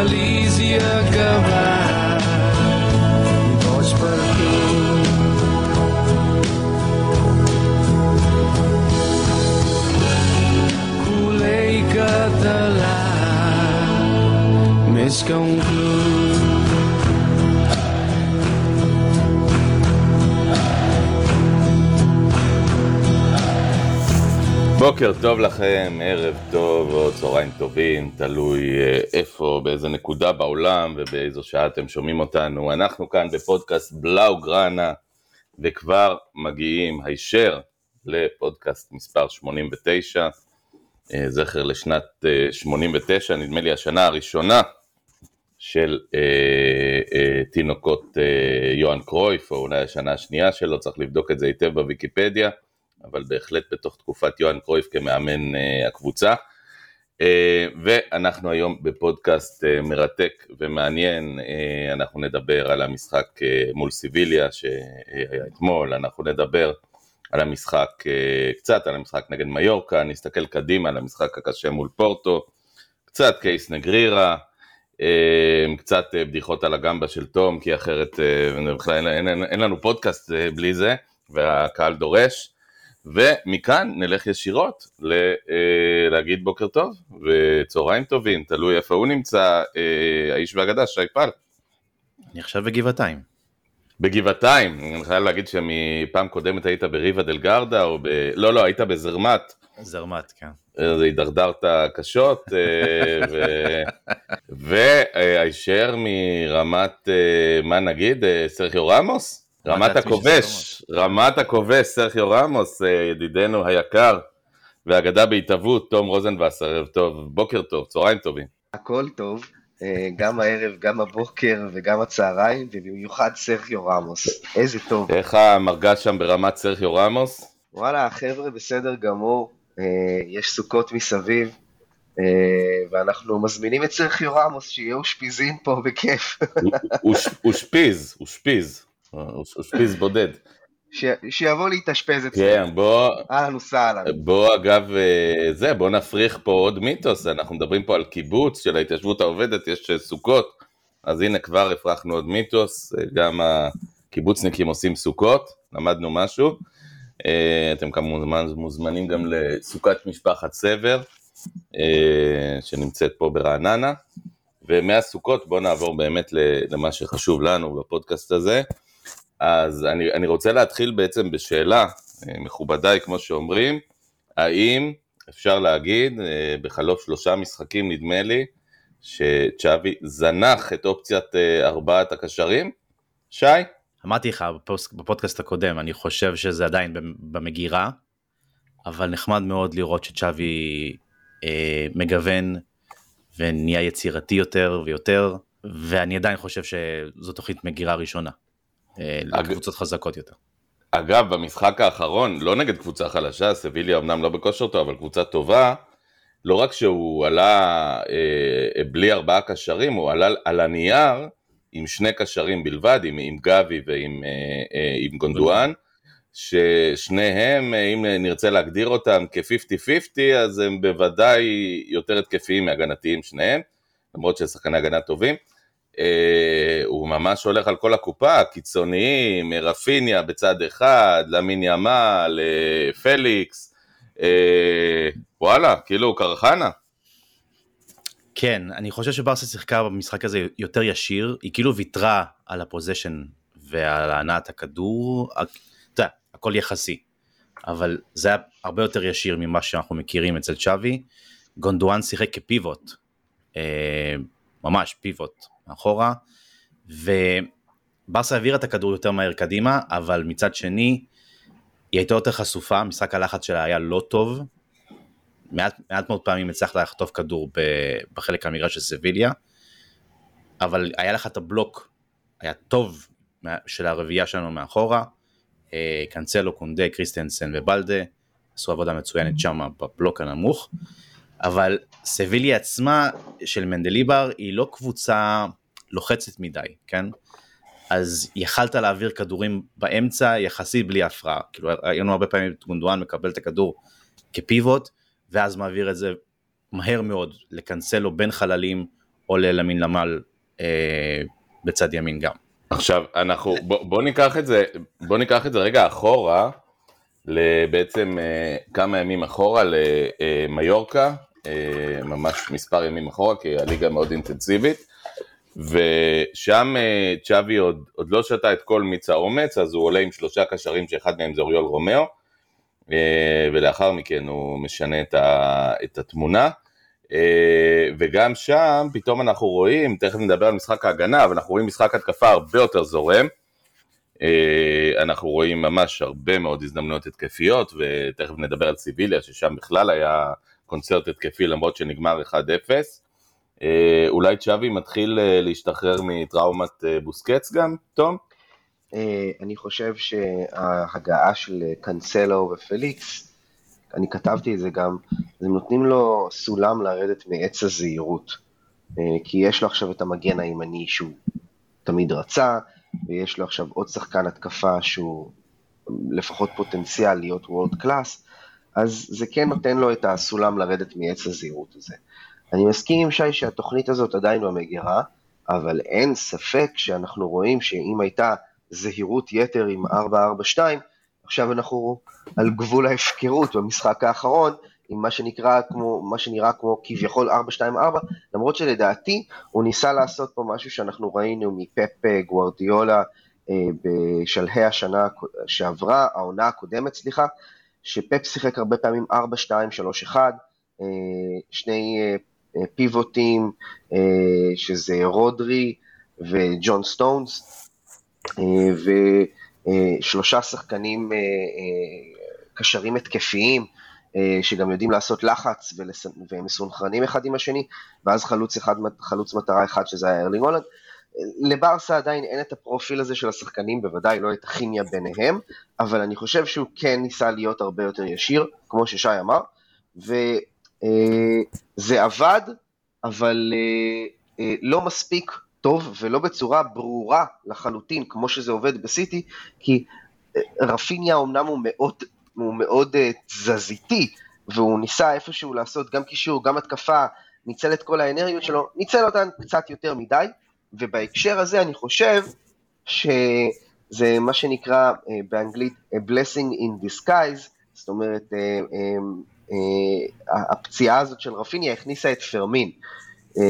Galicia, Cavalli. בוקר טוב לכם, ערב טוב או צהריים טובים, תלוי אה, איפה, באיזה נקודה בעולם ובאיזו שעה אתם שומעים אותנו. אנחנו כאן בפודקאסט בלאו גראנה, וכבר מגיעים הישר לפודקאסט מספר 89, אה, זכר לשנת אה, 89, נדמה לי השנה הראשונה של אה, אה, תינוקות אה, יוהאן קרויף, או אולי השנה השנייה שלו, צריך לבדוק את זה היטב בוויקיפדיה. אבל בהחלט בתוך תקופת יוהאן קרויף כמאמן uh, הקבוצה. Uh, ואנחנו היום בפודקאסט uh, מרתק ומעניין, אנחנו נדבר על המשחק מול סיביליה שהיה אתמול, אנחנו נדבר על המשחק, קצת על המשחק נגד מיורקה, נסתכל קדימה על המשחק הקשה מול פורטו, קצת קייס נגרירה, קצת בדיחות על הגמבה של תום, כי אחרת אין, אין, אין לנו פודקאסט בלי זה, והקהל דורש. ומכאן נלך ישירות ל, אה, להגיד בוקר טוב וצהריים טובים, תלוי איפה הוא נמצא, אה, האיש והאגדה, שי פל. אני עכשיו בגבעתיים. בגבעתיים, אני חייב להגיד שמפעם קודמת היית בריבה דל גרדה, או ב... לא, לא, היית בזרמת. זרמת, כן. אז הידרדרת קשות, אה, ו... והישר מרמת, אה, מה נגיד, אה, סרחיו רמוס? רמת הכובש, רמת הכובש, סרחיו רמוס, אה, ידידנו היקר, והאגדה בהתהוות, תום רוזנבסר, ערב טוב, בוקר טוב, צהריים טובים. הכל טוב, אה, גם הערב, גם הבוקר וגם הצהריים, ובמיוחד סרחיו רמוס. איזה טוב. איך המרגש שם ברמת סרחיו רמוס? וואלה, החבר'ה בסדר גמור, אה, יש סוכות מסביב, ואנחנו מזמינים את סרחיו רמוס שיהיה אושפיזין פה בכיף. אושפיז, אושפיז, אושפיז בודד. ש- שיבוא להתאשפז אצלנו. כן, בוא, אהלן וסהלן. בוא אגב, אה, זה, בוא נפריך פה עוד מיתוס, אנחנו מדברים פה על קיבוץ של ההתיישבות העובדת, יש אה, סוכות, אז הנה כבר הפרחנו עוד מיתוס, אה, גם הקיבוצניקים עושים סוכות, למדנו משהו. אתם כמובן מוזמנים גם לסוכת משפחת סבר, שנמצאת פה ברעננה. ומהסוכות בואו נעבור באמת למה שחשוב לנו בפודקאסט הזה. אז אני, אני רוצה להתחיל בעצם בשאלה, אה, מכובדיי, כמו שאומרים, האם אפשר להגיד, אה, בחלוף שלושה משחקים נדמה לי, שצ'אבי זנח את אופציית אה, ארבעת הקשרים? שי? אמרתי לך בפודקאסט הקודם, אני חושב שזה עדיין במ- במגירה, אבל נחמד מאוד לראות שצ'אבי אה, מגוון ונהיה יצירתי יותר ויותר, ואני עדיין חושב שזו תוכנית מגירה ראשונה. אה, לקבוצות חזקות יותר. אגב, במשחק האחרון, לא נגד קבוצה חלשה, סביליה אמנם לא בכושר טוב, אבל קבוצה טובה, לא רק שהוא עלה אה, בלי ארבעה קשרים, הוא עלה על הנייר עם שני קשרים בלבד, עם, עם גבי ועם אה, אה, עם גונדואן, ששניהם, אה, אם נרצה להגדיר אותם כ-50-50, אז הם בוודאי יותר התקפיים מהגנתיים שניהם, למרות ששחקני הגנה טובים. אה, הוא ממש הולך על כל הקופה, קיצוניים, רפיניה בצד אחד, למין ימל, אה, פליקס, אה, וואלה, כאילו קרחנה. כן, אני חושב שברסה שיחקה במשחק הזה יותר ישיר, היא כאילו ויתרה על הפוזיישן ועל הנעת הכדור, אתה יודע, הכל יחסי, אבל זה היה הרבה יותר ישיר ממה שאנחנו מכירים אצל צ'אבי. גונדואן שיחק כפיבוט, אה, ממש פיבוט מאחורה, וברסה העבירה את הכדור יותר מהר קדימה, אבל מצד שני, היא הייתה יותר חשופה, משחק הלחץ שלה היה לא טוב, מעט, מעט מאוד פעמים הצלחת לחטוף כדור בחלק המגרש של סביליה, אבל היה לך את הבלוק, היה טוב של הרביעייה שלנו מאחורה, אה, קנצלו, קונדה, קריסטנסן ובלדה, עשו עבודה מצוינת שם בבלוק הנמוך, אבל סביליה עצמה של מנדליבר היא לא קבוצה לוחצת מדי, כן? אז יכלת להעביר כדורים באמצע יחסית בלי הפרעה, כאילו היינו הרבה פעמים את גונדואן מקבל את הכדור כפיבוט, ואז מעביר את זה מהר מאוד לקנסלו בין חללים, עולה למין ימאל אה, בצד ימין גם. עכשיו, אנחנו, בוא, בוא, ניקח את זה, בוא ניקח את זה רגע אחורה, בעצם אה, כמה ימים אחורה למיורקה, אה, ממש מספר ימים אחורה, כי הליגה מאוד אינטנסיבית, ושם אה, צ'אבי עוד, עוד לא שתה את כל מיץ האומץ, אז הוא עולה עם שלושה קשרים שאחד מהם זה אוריול רומאו, ולאחר מכן הוא משנה את, ה, את התמונה. וגם שם פתאום אנחנו רואים, תכף נדבר על משחק ההגנה, אבל אנחנו רואים משחק התקפה הרבה יותר זורם. אנחנו רואים ממש הרבה מאוד הזדמנויות התקפיות, ותכף נדבר על סיביליה, ששם בכלל היה קונצרט התקפי למרות שנגמר 1-0. אה, אולי צ'אבי מתחיל אה, להשתחרר מטראומת אה, בוסקץ גם, תום? אני חושב שההגעה של קאנסלו ופליקס, אני כתבתי את זה גם, הם נותנים לו סולם לרדת מעץ הזהירות. כי יש לו עכשיו את המגן הימני שהוא תמיד רצה, ויש לו עכשיו עוד שחקן התקפה שהוא לפחות פוטנציאל להיות וורד קלאס, אז זה כן נותן לו את הסולם לרדת מעץ הזהירות הזה. אני מסכים עם שי שהתוכנית הזאת עדיין במגירה, אבל אין ספק שאנחנו רואים שאם הייתה זהירות יתר עם 4-4-2, עכשיו אנחנו על גבול ההפקרות במשחק האחרון, עם מה שנקרא כמו, מה שנראה כמו כביכול 4-2-4, למרות שלדעתי הוא ניסה לעשות פה משהו שאנחנו ראינו מפפ גוורדיולה אה, בשלהי השנה שעברה, העונה הקודמת, סליחה, שפפ שיחק הרבה פעמים 4, 2, 3, 1, שני אה, פיבוטים, אה, שזה רודרי וג'ון סטונס, אה, ושלושה שחקנים קשרים התקפיים, שגם יודעים לעשות לחץ והם מסונכרנים אחד עם השני, ואז חלוץ, אחד, חלוץ מטרה אחד שזה היה ארלינג הולנד. לברסה עדיין אין את הפרופיל הזה של השחקנים, בוודאי לא את הכימיה ביניהם, אבל אני חושב שהוא כן ניסה להיות הרבה יותר ישיר, כמו ששי אמר, וזה אה, עבד, אבל אה, אה, לא מספיק טוב ולא בצורה ברורה לחלוטין, כמו שזה עובד בסיטי, כי רפיניה אמנם הוא מאוד, הוא מאוד תזזיתי, והוא ניסה איפשהו לעשות גם קישור, גם התקפה, ניצל את כל האנרגיות שלו, ניצל אותן קצת יותר מדי, ובהקשר הזה אני חושב שזה מה שנקרא באנגלית a blessing in disguise, זאת אומרת, הפציעה הזאת של רפיניה הכניסה את פרמין, uh,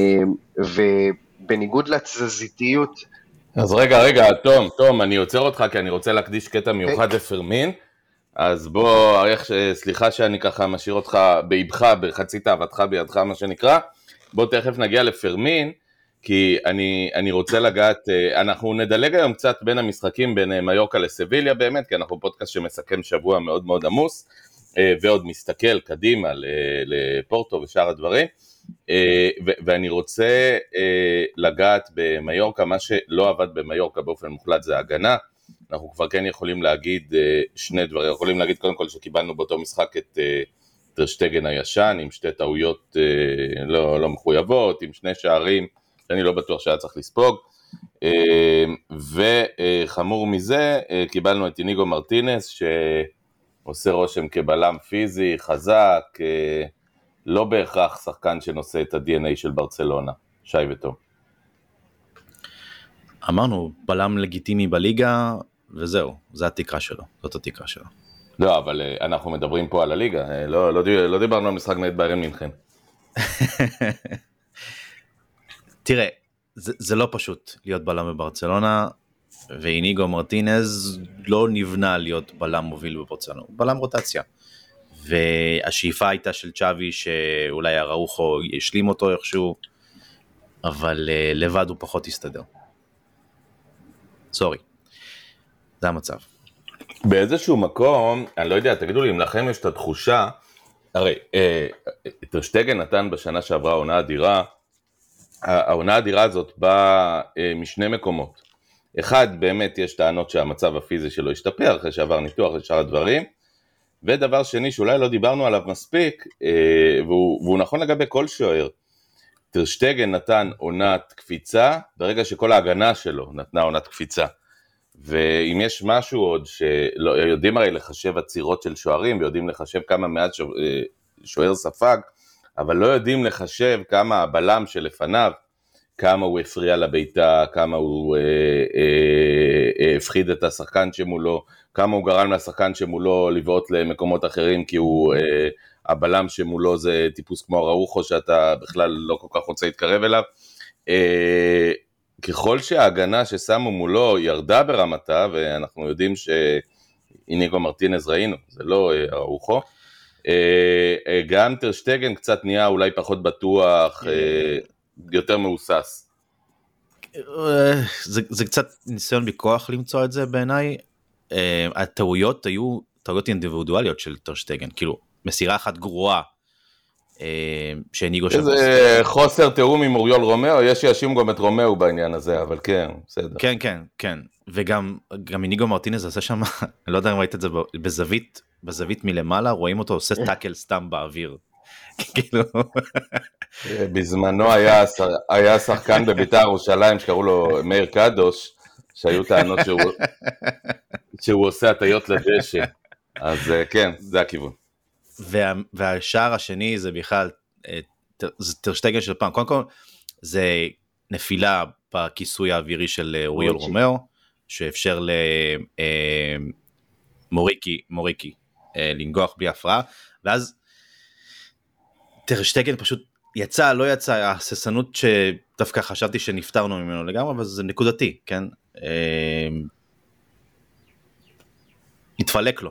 ובניגוד לתזזיתיות... אז רגע, רגע, תום, תום, אני עוצר אותך כי אני רוצה להקדיש קטע מיוחד. אוקיי. לפרמין. אז בוא, אריח, סליחה שאני ככה משאיר אותך באיבך, בחצי תאוותך בידך, מה שנקרא. בוא תכף נגיע לפרמין. כי אני, אני רוצה לגעת, אה, אנחנו נדלג היום קצת בין המשחקים בין אה, מיורקה לסביליה באמת, כי אנחנו פודקאסט שמסכם שבוע מאוד מאוד עמוס, אה, ועוד מסתכל קדימה לפורטו ושאר הדברים, ואני רוצה לגעת במיורקה, מה שלא עבד במיורקה באופן מוחלט זה הגנה, אנחנו כבר כן יכולים להגיד שני דברים, יכולים להגיד קודם כל שקיבלנו באותו משחק את טרשטגן הישן עם שתי טעויות לא, לא מחויבות, עם שני שערים שאני לא בטוח שהיה צריך לספוג. אה, וחמור מזה, אה, קיבלנו את איניגו מרטינס, שעושה רושם כבלם פיזי, חזק, אה, לא בהכרח שחקן שנושא את ה-DNA של ברצלונה. שי וטוב. אמרנו, בלם לגיטימי בליגה, וזהו, זו התקרה שלו, זאת התקרה שלו. לא, אבל אנחנו מדברים פה על הליגה, לא, לא, לא דיברנו על משחק נגד ביירן מינכן. תראה, זה, זה לא פשוט להיות בלם בברצלונה, ואיניגו מרטינז לא נבנה להיות בלם מוביל בברצלונה, הוא בלם רוטציה. והשאיפה הייתה של צ'אבי שאולי אראוחו ישלים אותו איכשהו, אבל uh, לבד הוא פחות יסתדר. סורי, זה המצב. באיזשהו מקום, אני לא יודע, תגידו לי אם לכם יש את התחושה, הרי אה, טרשטגן נתן בשנה שעברה עונה אדירה, העונה האדירה הזאת באה אה, משני מקומות. אחד, באמת יש טענות שהמצב הפיזי שלו השתפר אחרי שעבר ניתוח ושאר הדברים. ודבר שני שאולי לא דיברנו עליו מספיק, אה, והוא, והוא נכון לגבי כל שוער. טרשטגן נתן עונת קפיצה ברגע שכל ההגנה שלו נתנה עונת קפיצה. ואם יש משהו עוד שיודעים הרי לחשב עצירות של שוערים ויודעים לחשב כמה מעט אה, שוער ספג, אבל לא יודעים לחשב כמה הבלם שלפניו כמה הוא הפריע לביתה, כמה הוא אה, אה, אה, הפחיד את השחקן שמולו, כמה הוא גרם לשחקן שמולו לבעוט למקומות אחרים כי הוא, אה, הבלם שמולו זה טיפוס כמו אראוחו שאתה בכלל לא כל כך רוצה להתקרב אליו. אה, ככל שההגנה ששמו מולו ירדה ברמתה, ואנחנו יודעים שאיניגו מרטינז ראינו, זה לא אה, אראוחו, אה, אה, גם טרשטגן קצת נהיה אולי פחות בטוח, אה, יותר מהוסס. אה, זה, זה קצת ניסיון בכוח למצוא את זה בעיניי. אה, הטעויות היו טעויות אינדיבידואליות של טרשטגן, כאילו מסירה אחת גרועה אה, שהנהיגו שם. איזה חוסר תיאום עם אוריול רומאו, יש שיאשימו גם את רומאו בעניין הזה, אבל כן, בסדר. כן כן כן וגם גם איניגו מרטינז עשה שם אני לא יודע אם ראית את זה בזווית בזווית מלמעלה רואים אותו עושה טאקל סתם באוויר. כאילו בזמנו היה, שחקן בביתר ירושלים שקראו לו מאיר קדוש, שהיו טענות שהוא, שהוא עושה הטיות לדשא. אז אה, כן, זה הכיוון. וה, והשער השני זה בכלל אה, זה טרשטגן של פעם קודם כל זה נפילה בכיסוי האווירי של אה, אוריול מוריקי. רומאו שאפשר למוריקי מוריקי לנגוח בלי הפרעה ואז טרשטגן פשוט יצא לא יצא ההססנות שדווקא חשבתי שנפטרנו ממנו לגמרי אבל זה נקודתי כן? אה, התפלק לו.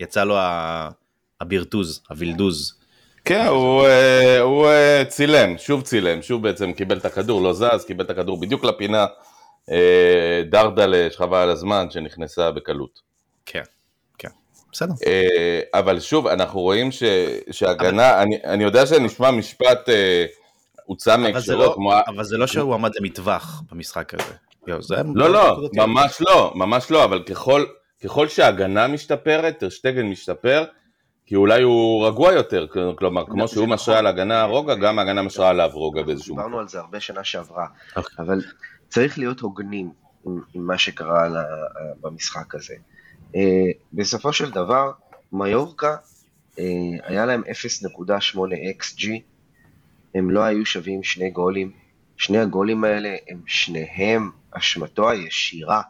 יצא לו הבירטוז הווילדוז. כן, הוא, אה, הוא אה, צילם, שוב צילם, שוב בעצם קיבל את הכדור, לא זז, קיבל את הכדור בדיוק לפינה, אה, דרדלה, שחבל על הזמן, שנכנסה בקלות. כן בסדר אה, אבל שוב, אנחנו רואים ש, שהגנה, אני, אני יודע שנשמע משפט אה, הוצא אבל זה מהקשרו, לא, כמו... אבל זה לא שהוא עמד למטווח במשחק הזה. יו, זה לא, לא. ממש לא, ממש לא, אבל ככל, ככל שההגנה משתפרת, טרשטגן משתפר, כי אולי הוא רגוע יותר, כלומר, כמו שהוא נכון. משרה על הגנה רוגע, גם ההגנה משרה עליו רוגע באיזשהו מקום. דיברנו על זה הרבה שנה שעברה, אוקיי. אבל צריך להיות הוגנים עם, מה שקרה על ה- במשחק הזה. אה, בסופו של דבר, מיורקה, אה, היה להם 0.8 XG, הם לא היו שווים שני גולים. שני הגולים האלה הם שניהם אשמתו הישירה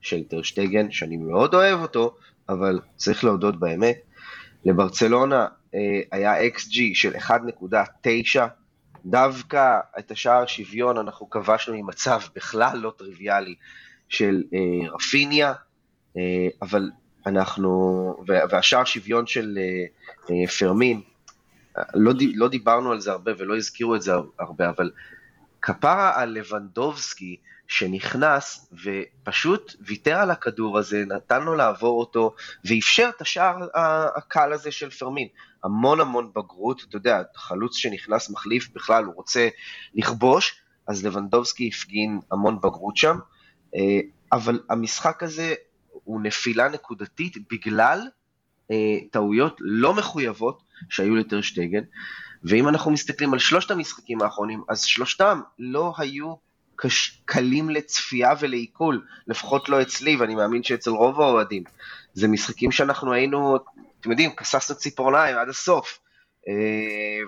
של טרשטגן, שאני מאוד אוהב אותו, אבל צריך להודות באמת. לברצלונה אה, היה XG של 1.9, דווקא את השער שוויון אנחנו כבשנו ממצב בכלל לא טריוויאלי של רפיניה, אבל אנחנו, וה- והשער שוויון של אה, אה, פרמין, אה, לא, די- לא דיברנו על זה הרבה ולא הזכירו את זה הרבה, אבל כפרה על לבנדובסקי שנכנס ופשוט ויתר על הכדור הזה, נתן לו לעבור אותו ואפשר את השער הקל הזה של פרמין. המון המון בגרות, אתה יודע, חלוץ שנכנס מחליף בכלל, הוא רוצה לכבוש, אז לבנדובסקי הפגין המון בגרות שם, אה, אבל המשחק הזה הוא נפילה נקודתית בגלל אה, טעויות לא מחויבות שהיו לטרשטגן, ואם אנחנו מסתכלים על שלושת המשחקים האחרונים, אז שלושתם לא היו קש... קלים לצפייה ולעיכול, לפחות לא אצלי, ואני מאמין שאצל רוב האוהדים. זה משחקים שאנחנו היינו, אתם יודעים, כססנו ציפורניים עד הסוף, אה,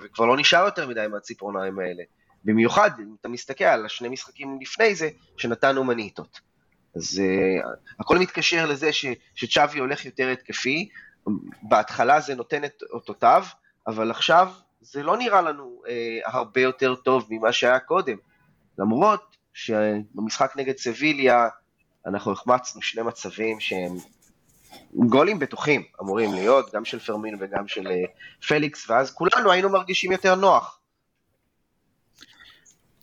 וכבר לא נשאר יותר מדי מהציפורניים האלה. במיוחד, אם אתה מסתכל על השני משחקים לפני זה, שנתנו מניטות. אז uh, הכל מתקשר לזה ש, שצ'אבי הולך יותר התקפי, בהתחלה זה נותן את אותותיו, אבל עכשיו זה לא נראה לנו uh, הרבה יותר טוב ממה שהיה קודם. למרות שבמשחק נגד סביליה אנחנו החמצנו שני מצבים שהם גולים בטוחים אמורים להיות, גם של פרמין וגם של uh, פליקס, ואז כולנו היינו מרגישים יותר נוח.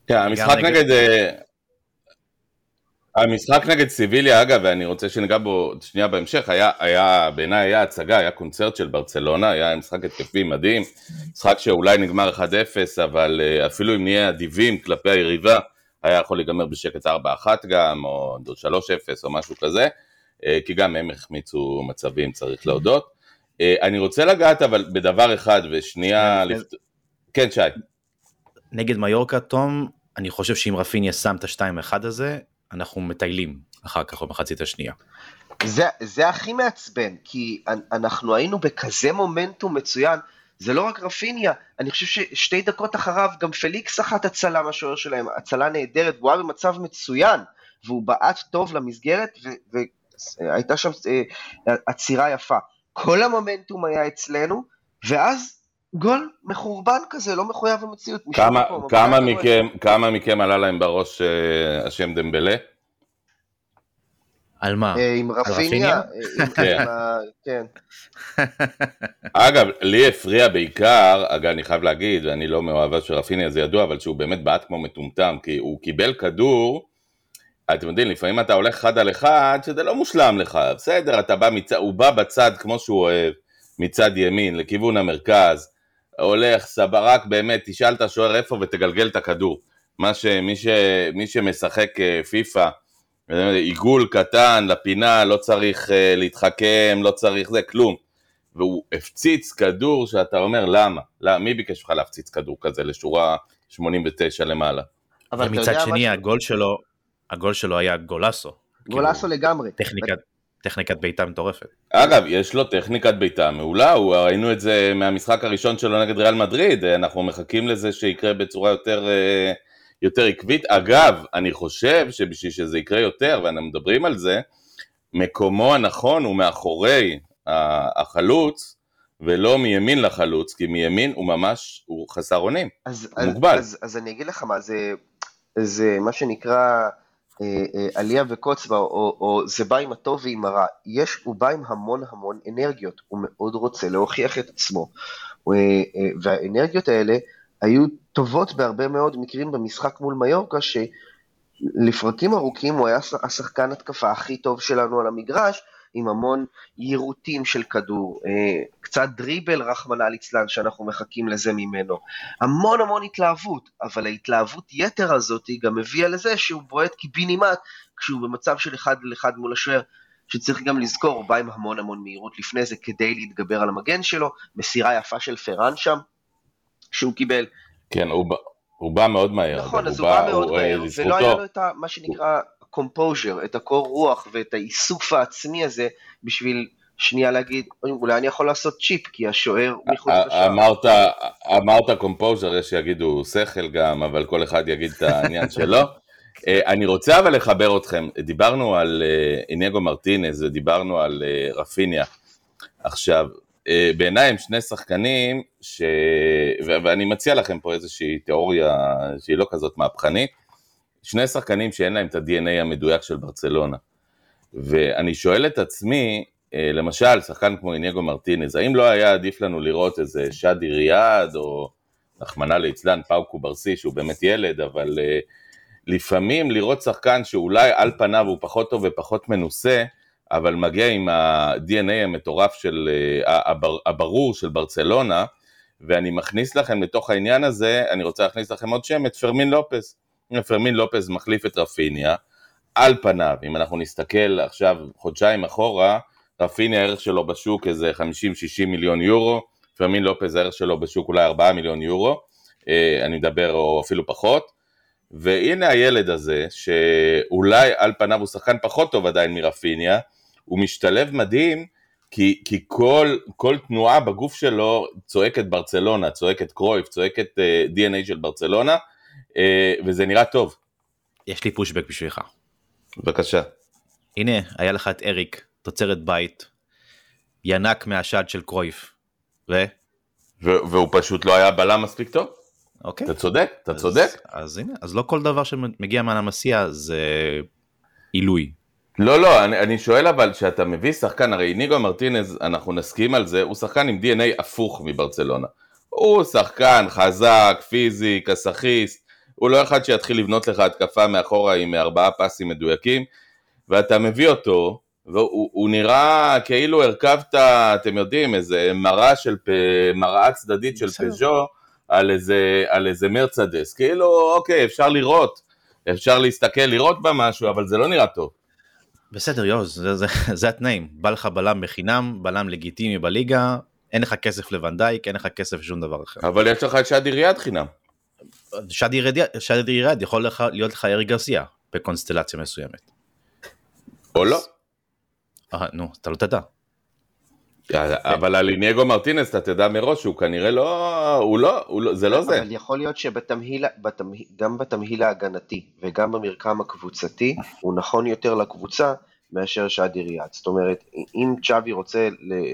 כן, המשחק נגד- נגד... המשחק נגד סיביליה, אגב, ואני רוצה שניגע בו שנייה בהמשך, היה, היה בעיניי היה הצגה, היה קונצרט של ברצלונה, היה משחק התקפי מדהים, משחק שאולי נגמר 1-0, אבל אה, אפילו אם נהיה אדיבים כלפי היריבה, היה יכול להיגמר בשקט 4-1 גם, או 3-0 או משהו כזה, אה, כי גם הם החמיצו מצבים, צריך להודות. אה, אני רוצה לגעת אבל בדבר אחד, ושנייה... כן, לפת... כן, שי. נגד מיורקה, תום, אני חושב שאם רפיניה שם את ה-2-1 הזה, אנחנו מטיילים אחר כך במחצית השנייה. זה, זה הכי מעצבן, כי אנ- אנחנו היינו בכזה מומנטום מצוין, זה לא רק רפיניה, אני חושב ששתי דקות אחריו גם פליקס אחת הצלה מהשוער שלהם, הצלה נהדרת, והוא היה במצב מצוין, והוא בעט טוב למסגרת, והייתה שם אה, עצירה יפה. כל המומנטום היה אצלנו, ואז גול מחורבן כזה, לא מחויב המציאות. כמה, כמה, מכם, כמה מכם עלה להם בראש אה, השם דמבלה? על מה? אה, עם רפיניה? כן. כן. אגב, לי הפריע בעיקר, אגב, אני חייב להגיד, ואני לא מאוהבה של רפיניה, זה ידוע, אבל שהוא באמת בעט כמו מטומטם, כי הוא קיבל כדור, אתם יודעים, לפעמים אתה הולך אחד על אחד, שזה לא מושלם לך, בסדר, אתה בא מצד, הוא בא בצד כמו שהוא אוהב, מצד ימין, לכיוון המרכז, הולך, סברק, באמת, תשאל את השוער איפה ותגלגל את הכדור. מה שמי ש, מי שמשחק אה, פיפא, עיגול קטן לפינה, לא צריך uh, להתחכם, לא צריך זה, כלום. והוא הפציץ כדור שאתה אומר למה? למה? מי ביקש ממך להפציץ כדור כזה לשורה 89 למעלה? אבל ומצד שני הגול שלו, הגול שלו היה גולסו. גולסו כאילו, לגמרי. טכניקת, טכניקת בעיטה מטורפת. אגב, יש לו טכניקת בעיטה מעולה, ראינו את זה מהמשחק הראשון שלו נגד ריאל מדריד, אנחנו מחכים לזה שיקרה בצורה יותר... Uh, יותר עקבית. אגב, אני חושב שבשביל שזה יקרה יותר, ואנחנו מדברים על זה, מקומו הנכון הוא מאחורי החלוץ, ולא מימין לחלוץ, כי מימין הוא ממש, הוא חסר אונים, אז, הוא מוגבל. אז, אז אני אגיד לך מה, זה, זה מה שנקרא אה, אה, עלייה וקוצבה, או, או זה בא עם הטוב ועם הרע. יש, הוא בא עם המון המון אנרגיות, הוא מאוד רוצה להוכיח את עצמו. אה, והאנרגיות האלה, היו טובות בהרבה מאוד מקרים במשחק מול מיורקה, שלפרקים ארוכים הוא היה השחקן התקפה הכי טוב שלנו על המגרש, עם המון יירוטים של כדור, אה, קצת דריבל רחמנא ליצלן שאנחנו מחכים לזה ממנו, המון המון התלהבות, אבל ההתלהבות יתר הזאת גם הביאה לזה שהוא בועט קיבינימט כשהוא במצב של אחד על אחד מול השוער, שצריך גם לזכור, הוא בא עם המון המון מהירות לפני זה כדי להתגבר על המגן שלו, מסירה יפה של פראן שם, שהוא קיבל. כן, הוא, הוא בא מאוד מהר. נכון, אז הוא בא, בא מאוד הוא, מהר. ולא היה לו את ה, מה שנקרא composure, את הקור רוח ואת האיסוף העצמי הזה בשביל שנייה להגיד, אולי אני יכול לעשות צ'יפ, כי השוער מחוץ לשער. אמרת, אמרת composure, יש שיגידו שכל גם, אבל כל אחד יגיד את העניין שלו. אה, אני רוצה אבל לחבר אתכם, דיברנו על אה, איניגו מרטינז ודיברנו על אה, רפיניה. עכשיו, בעיניי הם שני שחקנים, ש... ואני מציע לכם פה איזושהי תיאוריה שהיא לא כזאת מהפכנית, שני שחקנים שאין להם את ה-DNA המדויק של ברצלונה. ואני שואל את עצמי, אה, למשל, שחקן כמו איניגו מרטינז, האם לא היה עדיף לנו לראות איזה שאדי ריאד, או נחמנא ליצלן, פאוקו ברסי, שהוא באמת ילד, אבל uh, לפעמים לראות שחקן שאולי על פניו הוא פחות טוב ופחות מנוסה, אבל מגיע עם ה-DNA המטורף של, אה, הברור של ברצלונה, ואני מכניס לכם לתוך העניין הזה, אני רוצה להכניס לכם עוד שם, את פרמין לופס. פרמין לופס מחליף את רפיניה, על פניו, אם אנחנו נסתכל עכשיו חודשיים אחורה, רפיניה הערך שלו בשוק איזה 50-60 מיליון יורו, פרמין לופס הערך שלו בשוק אולי 4 מיליון יורו, אה, אני מדבר או אפילו פחות, והנה הילד הזה, שאולי על פניו הוא שחקן פחות טוב עדיין מרפיניה, הוא משתלב מדהים, כי, כי כל, כל תנועה בגוף שלו צועקת ברצלונה, צועקת קרויף, צועקת uh, אה, DNA של ברצלונה, וזה נראה טוב. יש לי פושבק בשבילך. בבקשה. הנה, היה לך את אריק, תוצרת בית, ינק מהשד של קרויף, ו? והוא פשוט לא היה בלם מספיק טוב. אוקיי. אתה צודק, אתה אז, צודק. אז הנה, אז לא כל דבר שמגיע מהנמסיה זה עילוי. לא, לא, אני, אני שואל אבל, שאתה מביא שחקן, הרי ניגו מרטינז, אנחנו נסכים על זה, הוא שחקן עם DNA הפוך מברצלונה. הוא שחקן חזק, פיזי, כסאחיסט, הוא לא אחד שיתחיל לבנות לך התקפה מאחורה עם ארבעה פסים מדויקים, ואתה מביא אותו, והוא נראה כאילו הרכבת, אתם יודעים, איזה מראה של, מראה צדדית של פז'ו על איזה, על איזה מרצדס, כאילו, אוקיי, אפשר לראות, אפשר להסתכל, לראות בה משהו, אבל זה לא נראה טוב. בסדר יוז, זה, זה, זה התנאים, בא לך בלם בחינם, בלם לגיטימי בליגה, אין לך כסף לוונדייק, אין לך כסף לשום דבר אחר. אבל יש לך את שדי ריאד חינם. שדי ריאד יכול לך, להיות לך ארי גרסיה בקונסטלציה מסוימת. או לא. אה, נו, אתה לא תדע. אבל על אינייגו מרטינס אתה תדע מראש שהוא כנראה לא, הוא לא, הוא לא זה לא זה. אבל יכול להיות שגם בתמהיל ההגנתי וגם במרקם הקבוצתי, הוא נכון יותר לקבוצה מאשר שאדי ריאד. זאת אומרת, אם צ'אבי רוצה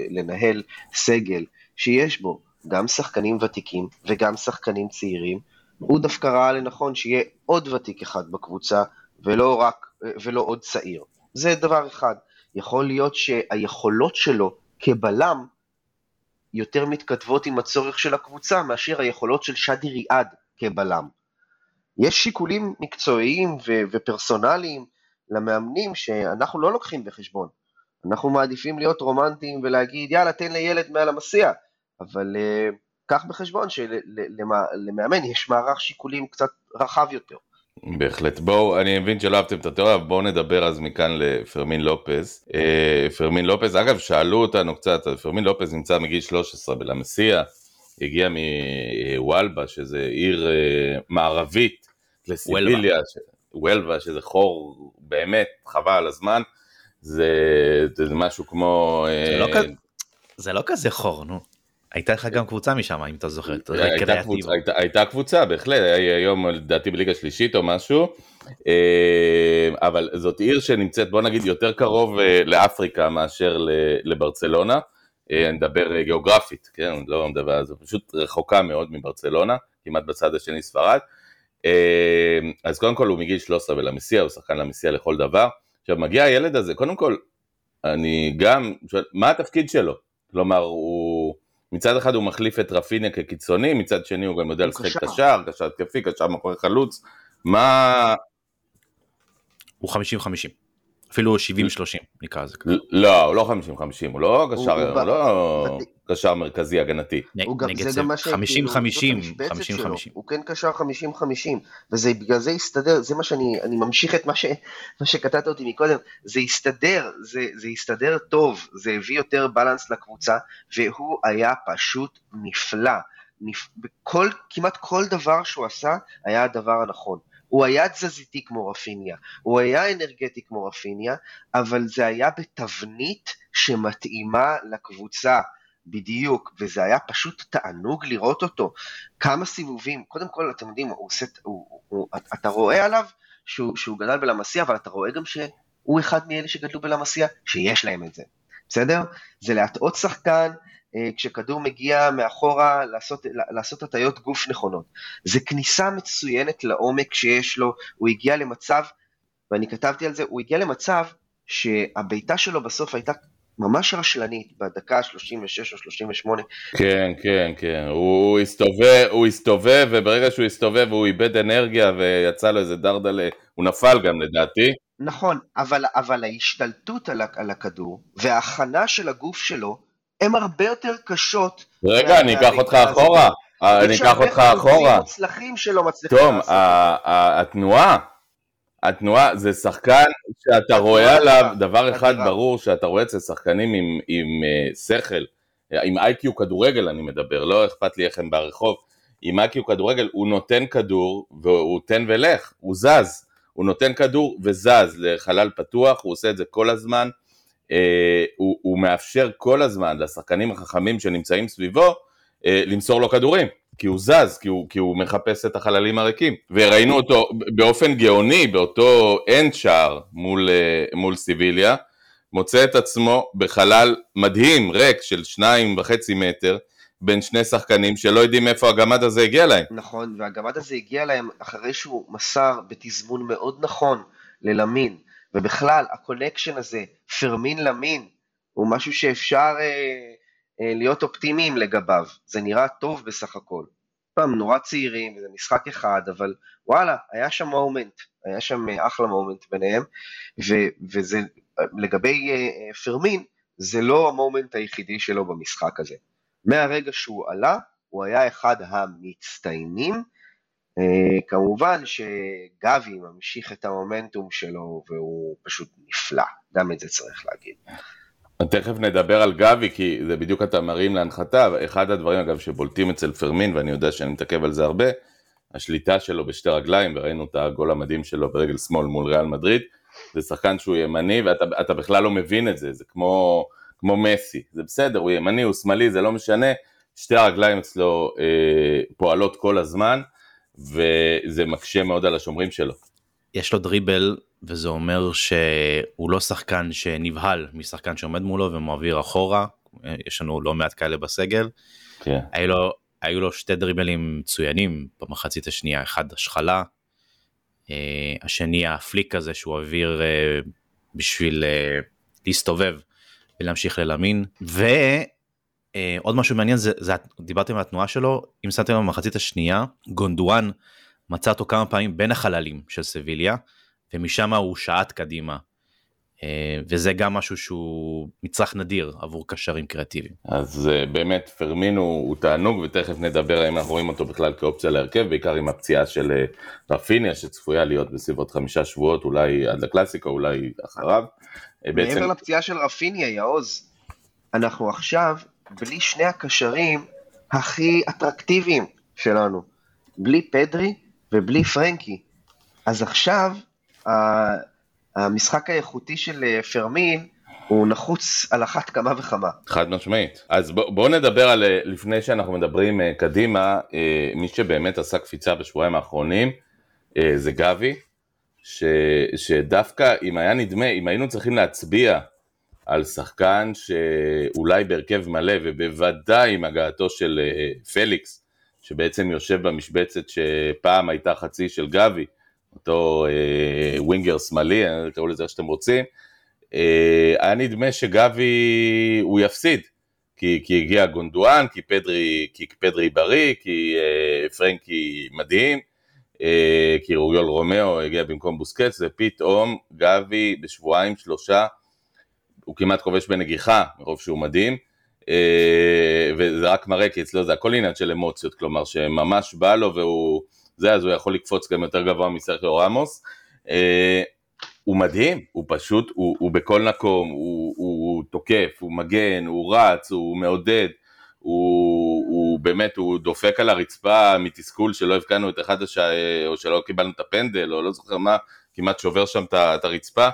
לנהל סגל שיש בו גם שחקנים ותיקים וגם שחקנים צעירים, הוא דווקא ראה לנכון שיהיה עוד ותיק אחד בקבוצה ולא רק, ולא עוד צעיר. זה דבר אחד. יכול להיות שהיכולות שלו כבלם יותר מתכתבות עם הצורך של הקבוצה מאשר היכולות של שדי ריאד כבלם. יש שיקולים מקצועיים ו- ופרסונליים למאמנים שאנחנו לא לוקחים בחשבון. אנחנו מעדיפים להיות רומנטיים ולהגיד יאללה תן לילד מעל המסיע, אבל uh, קח בחשבון שלמאמן יש מערך שיקולים קצת רחב יותר. בהחלט. בואו, אני מבין שלא אהבתם את התיאוריה, בואו נדבר אז מכאן לפרמין לופז. אה, פרמין לופז, אגב, שאלו אותנו קצת, פרמין לופז נמצא מגיל 13 בלמסיה, הגיע מוואלבה, שזה עיר אה, מערבית לסיביליה, וולבה, שזה חור באמת חבל על הזמן, זה, זה משהו כמו... זה לא, אה, זה לא כזה חור, נו. הייתה לך גם קבוצה משם, אם אתה זוכר. הייתה, קבוצה, הייתה, הייתה קבוצה, בהחלט, היום לדעתי בליגה שלישית או משהו, אה, אבל זאת עיר שנמצאת, בוא נגיד, יותר קרוב אה, לאפריקה מאשר לברצלונה, אה, אני מדבר גיאוגרפית, כן, לא מדבר, זה פשוט רחוקה מאוד מברצלונה, כמעט בצד השני ספרד. אז קודם כל הוא מגיל 13 ולמסיע, הוא שחקן למסיע לכל דבר. עכשיו מגיע הילד הזה, קודם כל, אני גם, מה התפקיד שלו? כלומר, הוא... מצד אחד הוא מחליף את רפיניה כקיצוני, מצד שני הוא גם יודע לשחק קשר, קשר התקפי, קשר מאחורי חלוץ, מה... הוא 50-50, אפילו 70-30 נקרא לזה. לא, הוא לא 50-50, הוא לא קשר, הוא לא קשר מרכזי הגנתי. הוא גם, זה גם מה ש... 50-50, 50-50. הוא כן קשר 50-50, וזה בגלל זה הסתדר, זה מה שאני, אני ממשיך את מה, ש, מה שקטעת אותי מקודם, זה הסתדר, זה, זה הסתדר טוב, זה הביא יותר בלנס לקבוצה, והוא היה פשוט נפלא. נפ... בכל, כמעט כל דבר שהוא עשה, היה הדבר הנכון. הוא היה תזזיתי כמו רפיניה, הוא היה אנרגטי כמו רפיניה, אבל זה היה בתבנית שמתאימה לקבוצה. בדיוק, וזה היה פשוט תענוג לראות אותו. כמה סיבובים, קודם כל, אתם יודעים, הוא עושה, הוא, הוא, אתה רואה עליו שהוא, שהוא גדל בלמסיה, אבל אתה רואה גם שהוא אחד מאלה שגדלו בלמסיה, שיש להם את זה, בסדר? זה להטעות שחקן, כשכדור מגיע מאחורה לעשות, לעשות הטיות גוף נכונות. זה כניסה מצוינת לעומק שיש לו, הוא הגיע למצב, ואני כתבתי על זה, הוא הגיע למצב שהבעיטה שלו בסוף הייתה ממש רשלנית, בדקה 36 או 38. כן, כן, כן, הוא הסתובב, הוא הסתובב, וברגע שהוא הסתובב הוא איבד אנרגיה ויצא לו איזה דרדלה, הוא נפל גם לדעתי. נכון, אבל, אבל ההשתלטות על, על הכדור וההכנה של הגוף שלו הן הרבה יותר קשות. רגע, אני אקח אותך אחורה. אני אקח אותך אחורה. מוצלחים שלא מצליחים תום, התנועה, התנועה זה שחקן שאתה רואה עליו, דבר אחד ברור שאתה רואה אצל שחקנים עם, uh, שכל, עם איי-קיו כדורגל אני מדבר, לא אכפת לי איך הם ברחוב, עם איי-קיו כדורגל הוא נותן כדור והוא תן ולך, הוא זז, הוא נותן כדור וזז לחלל פתוח, הוא עושה את זה כל הזמן, אה, הוא, הוא מאפשר כל הזמן לשחקנים החכמים שנמצאים סביבו אה, למסור לו כדורים, כי הוא זז, כי הוא, כי הוא מחפש את החללים הריקים. וראינו אותו באופן גאוני, באותו אנד שער מול, אה, מול סיביליה, מוצא את עצמו בחלל מדהים, ריק, של שניים וחצי מטר, בין שני שחקנים שלא יודעים איפה הגמד הזה הגיע להם. נכון, והגמד הזה הגיע להם אחרי שהוא מסר בתזמון מאוד נכון ללמין. ובכלל, ה connection הזה, פרמין למין, הוא משהו שאפשר אה, אה, להיות אופטימיים לגביו. זה נראה טוב בסך הכל. הם נורא צעירים, זה משחק אחד, אבל וואלה, היה שם moment, היה שם אה, אחלה moment ביניהם, ו, וזה, לגבי אה, אה, פרמין, זה לא ה moment היחידי שלו במשחק הזה. מהרגע שהוא עלה, הוא היה אחד המצטיינים, כמובן שגבי ממשיך את המומנטום שלו והוא פשוט נפלא, גם את זה צריך להגיד. תכף נדבר על גבי כי זה בדיוק אתה מרים להנחתה, אחד הדברים אגב שבולטים אצל פרמין ואני יודע שאני מתעכב על זה הרבה, השליטה שלו בשתי רגליים וראינו את הגול המדהים שלו ברגל שמאל מול ריאל מדריד, זה שחקן שהוא ימני ואתה בכלל לא מבין את זה, זה כמו, כמו מסי, זה בסדר, הוא ימני, הוא שמאלי, זה לא משנה, שתי הרגליים אצלו אה, פועלות כל הזמן, וזה מקשה מאוד על השומרים שלו. יש לו דריבל וזה אומר שהוא לא שחקן שנבהל משחקן שעומד מולו ומעביר אחורה, יש לנו לא מעט כאלה בסגל. כן. היו לו, היו לו שתי דריבלים מצוינים במחצית השנייה, אחד השחלה, אה, השני הפליק הזה שהוא העביר אה, בשביל אה, להסתובב ולהמשיך ללמין. ועוד משהו מעניין זה, זה דיברתם על התנועה שלו, אם שמתם במחצית השנייה, גונדואן מצא אותו כמה פעמים בין החללים של סביליה, ומשם הוא שעט קדימה. אה, וזה גם משהו שהוא מצרך נדיר עבור קשרים קריאטיביים. אז אה, באמת פרמינו הוא תענוג ותכף נדבר האם אנחנו רואים אותו בכלל כאופציה להרכב, בעיקר עם הפציעה של אה, רפיניה שצפויה להיות בסביבות חמישה שבועות, אולי עד לקלאסיקה, אולי אחריו. בעצם... מעבר לפציעה של רפיניה, יעוז, אנחנו עכשיו בלי שני הקשרים הכי אטרקטיביים שלנו, בלי פדרי ובלי פרנקי. אז עכשיו המשחק האיכותי של אה, פרמין הוא נחוץ על אחת כמה וכמה. חד משמעית. אז בואו בוא נדבר על, אה, לפני שאנחנו מדברים אה, קדימה, מי שבאמת עשה קפיצה בשבועיים האחרונים זה גבי, ש, שדווקא אם היה נדמה, אם היינו צריכים להצביע על שחקן שאולי בהרכב מלא ובוודאי עם הגעתו של פליקס, שבעצם יושב במשבצת שפעם הייתה חצי של גבי, אותו אה, winger שמאלי, תראו לזה איך שאתם רוצים, אה, היה נדמה שגבי הוא יפסיד, כי, כי הגיע גונדואן, כי פדרי, כי פדרי בריא, כי אה, פרנקי מדהים, אה, כי אוריול רומאו הגיע במקום בוסקטס, ופתאום גבי בשבועיים שלושה, הוא כמעט כובש בנגיחה, מרוב שהוא מדהים. אה, וזה רק מראה כי אצלו זה הכל עניין של אמוציות, כלומר שממש בא לו והוא זה, אז הוא יכול לקפוץ גם יותר גבוה מסרחיו רמוס. אה, הוא מדהים, הוא פשוט, הוא, הוא בכל מקום, הוא, הוא, הוא תוקף, הוא מגן, הוא רץ, הוא מעודד, הוא, הוא באמת, הוא דופק על הרצפה מתסכול שלא הבקענו את אחד השעה, או שלא קיבלנו את הפנדל, או לא זוכר מה, כמעט שובר שם את הרצפה.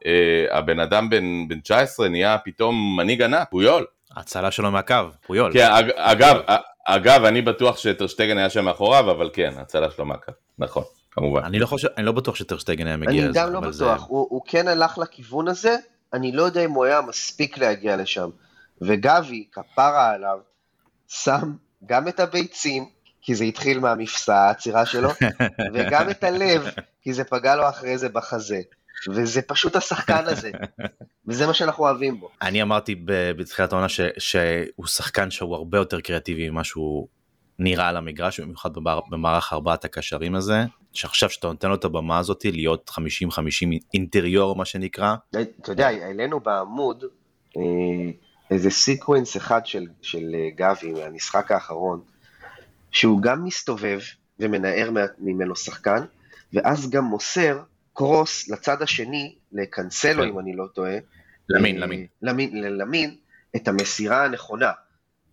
Uh, הבן אדם בן, בן 19 נהיה פתאום מנהיג ענק, פויול. ההצלה שלו מהקו, פויול. כן, אגב, אגב, אני בטוח שטרשטגן היה שם מאחוריו, אבל כן, הצלה שלו מהקו, נכון, כמובן. אני לא חושב, אני לא בטוח שטרשטגן היה מגיע לזה. אני גם לא בטוח, זה... הוא, הוא כן הלך לכיוון הזה, אני לא יודע אם הוא היה מספיק להגיע לשם. וגבי, כפרה עליו, שם גם את הביצים, כי זה התחיל מהמפסע, העצירה שלו, וגם את הלב, כי זה פגע לו אחרי זה בחזה. וזה פשוט השחקן הזה, וזה מה שאנחנו אוהבים בו. אני אמרתי בתחילת העונה שהוא שחקן שהוא הרבה יותר קריאטיבי ממה שהוא נראה על המגרש, במיוחד במערך ארבעת הקשרים הזה, שעכשיו שאתה נותן לו את הבמה הזאת להיות 50-50 אינטריור מה שנקרא. אתה יודע, העלינו בעמוד אה, איזה sequence אחד של, של אה, גבי מהמשחק האחרון, שהוא גם מסתובב ומנער ממנו שחקן, ואז גם מוסר cross לצד השני, לקנסלו, כן. אם אני לא טועה. למין, אה, למין. למין, למין, את המסירה הנכונה.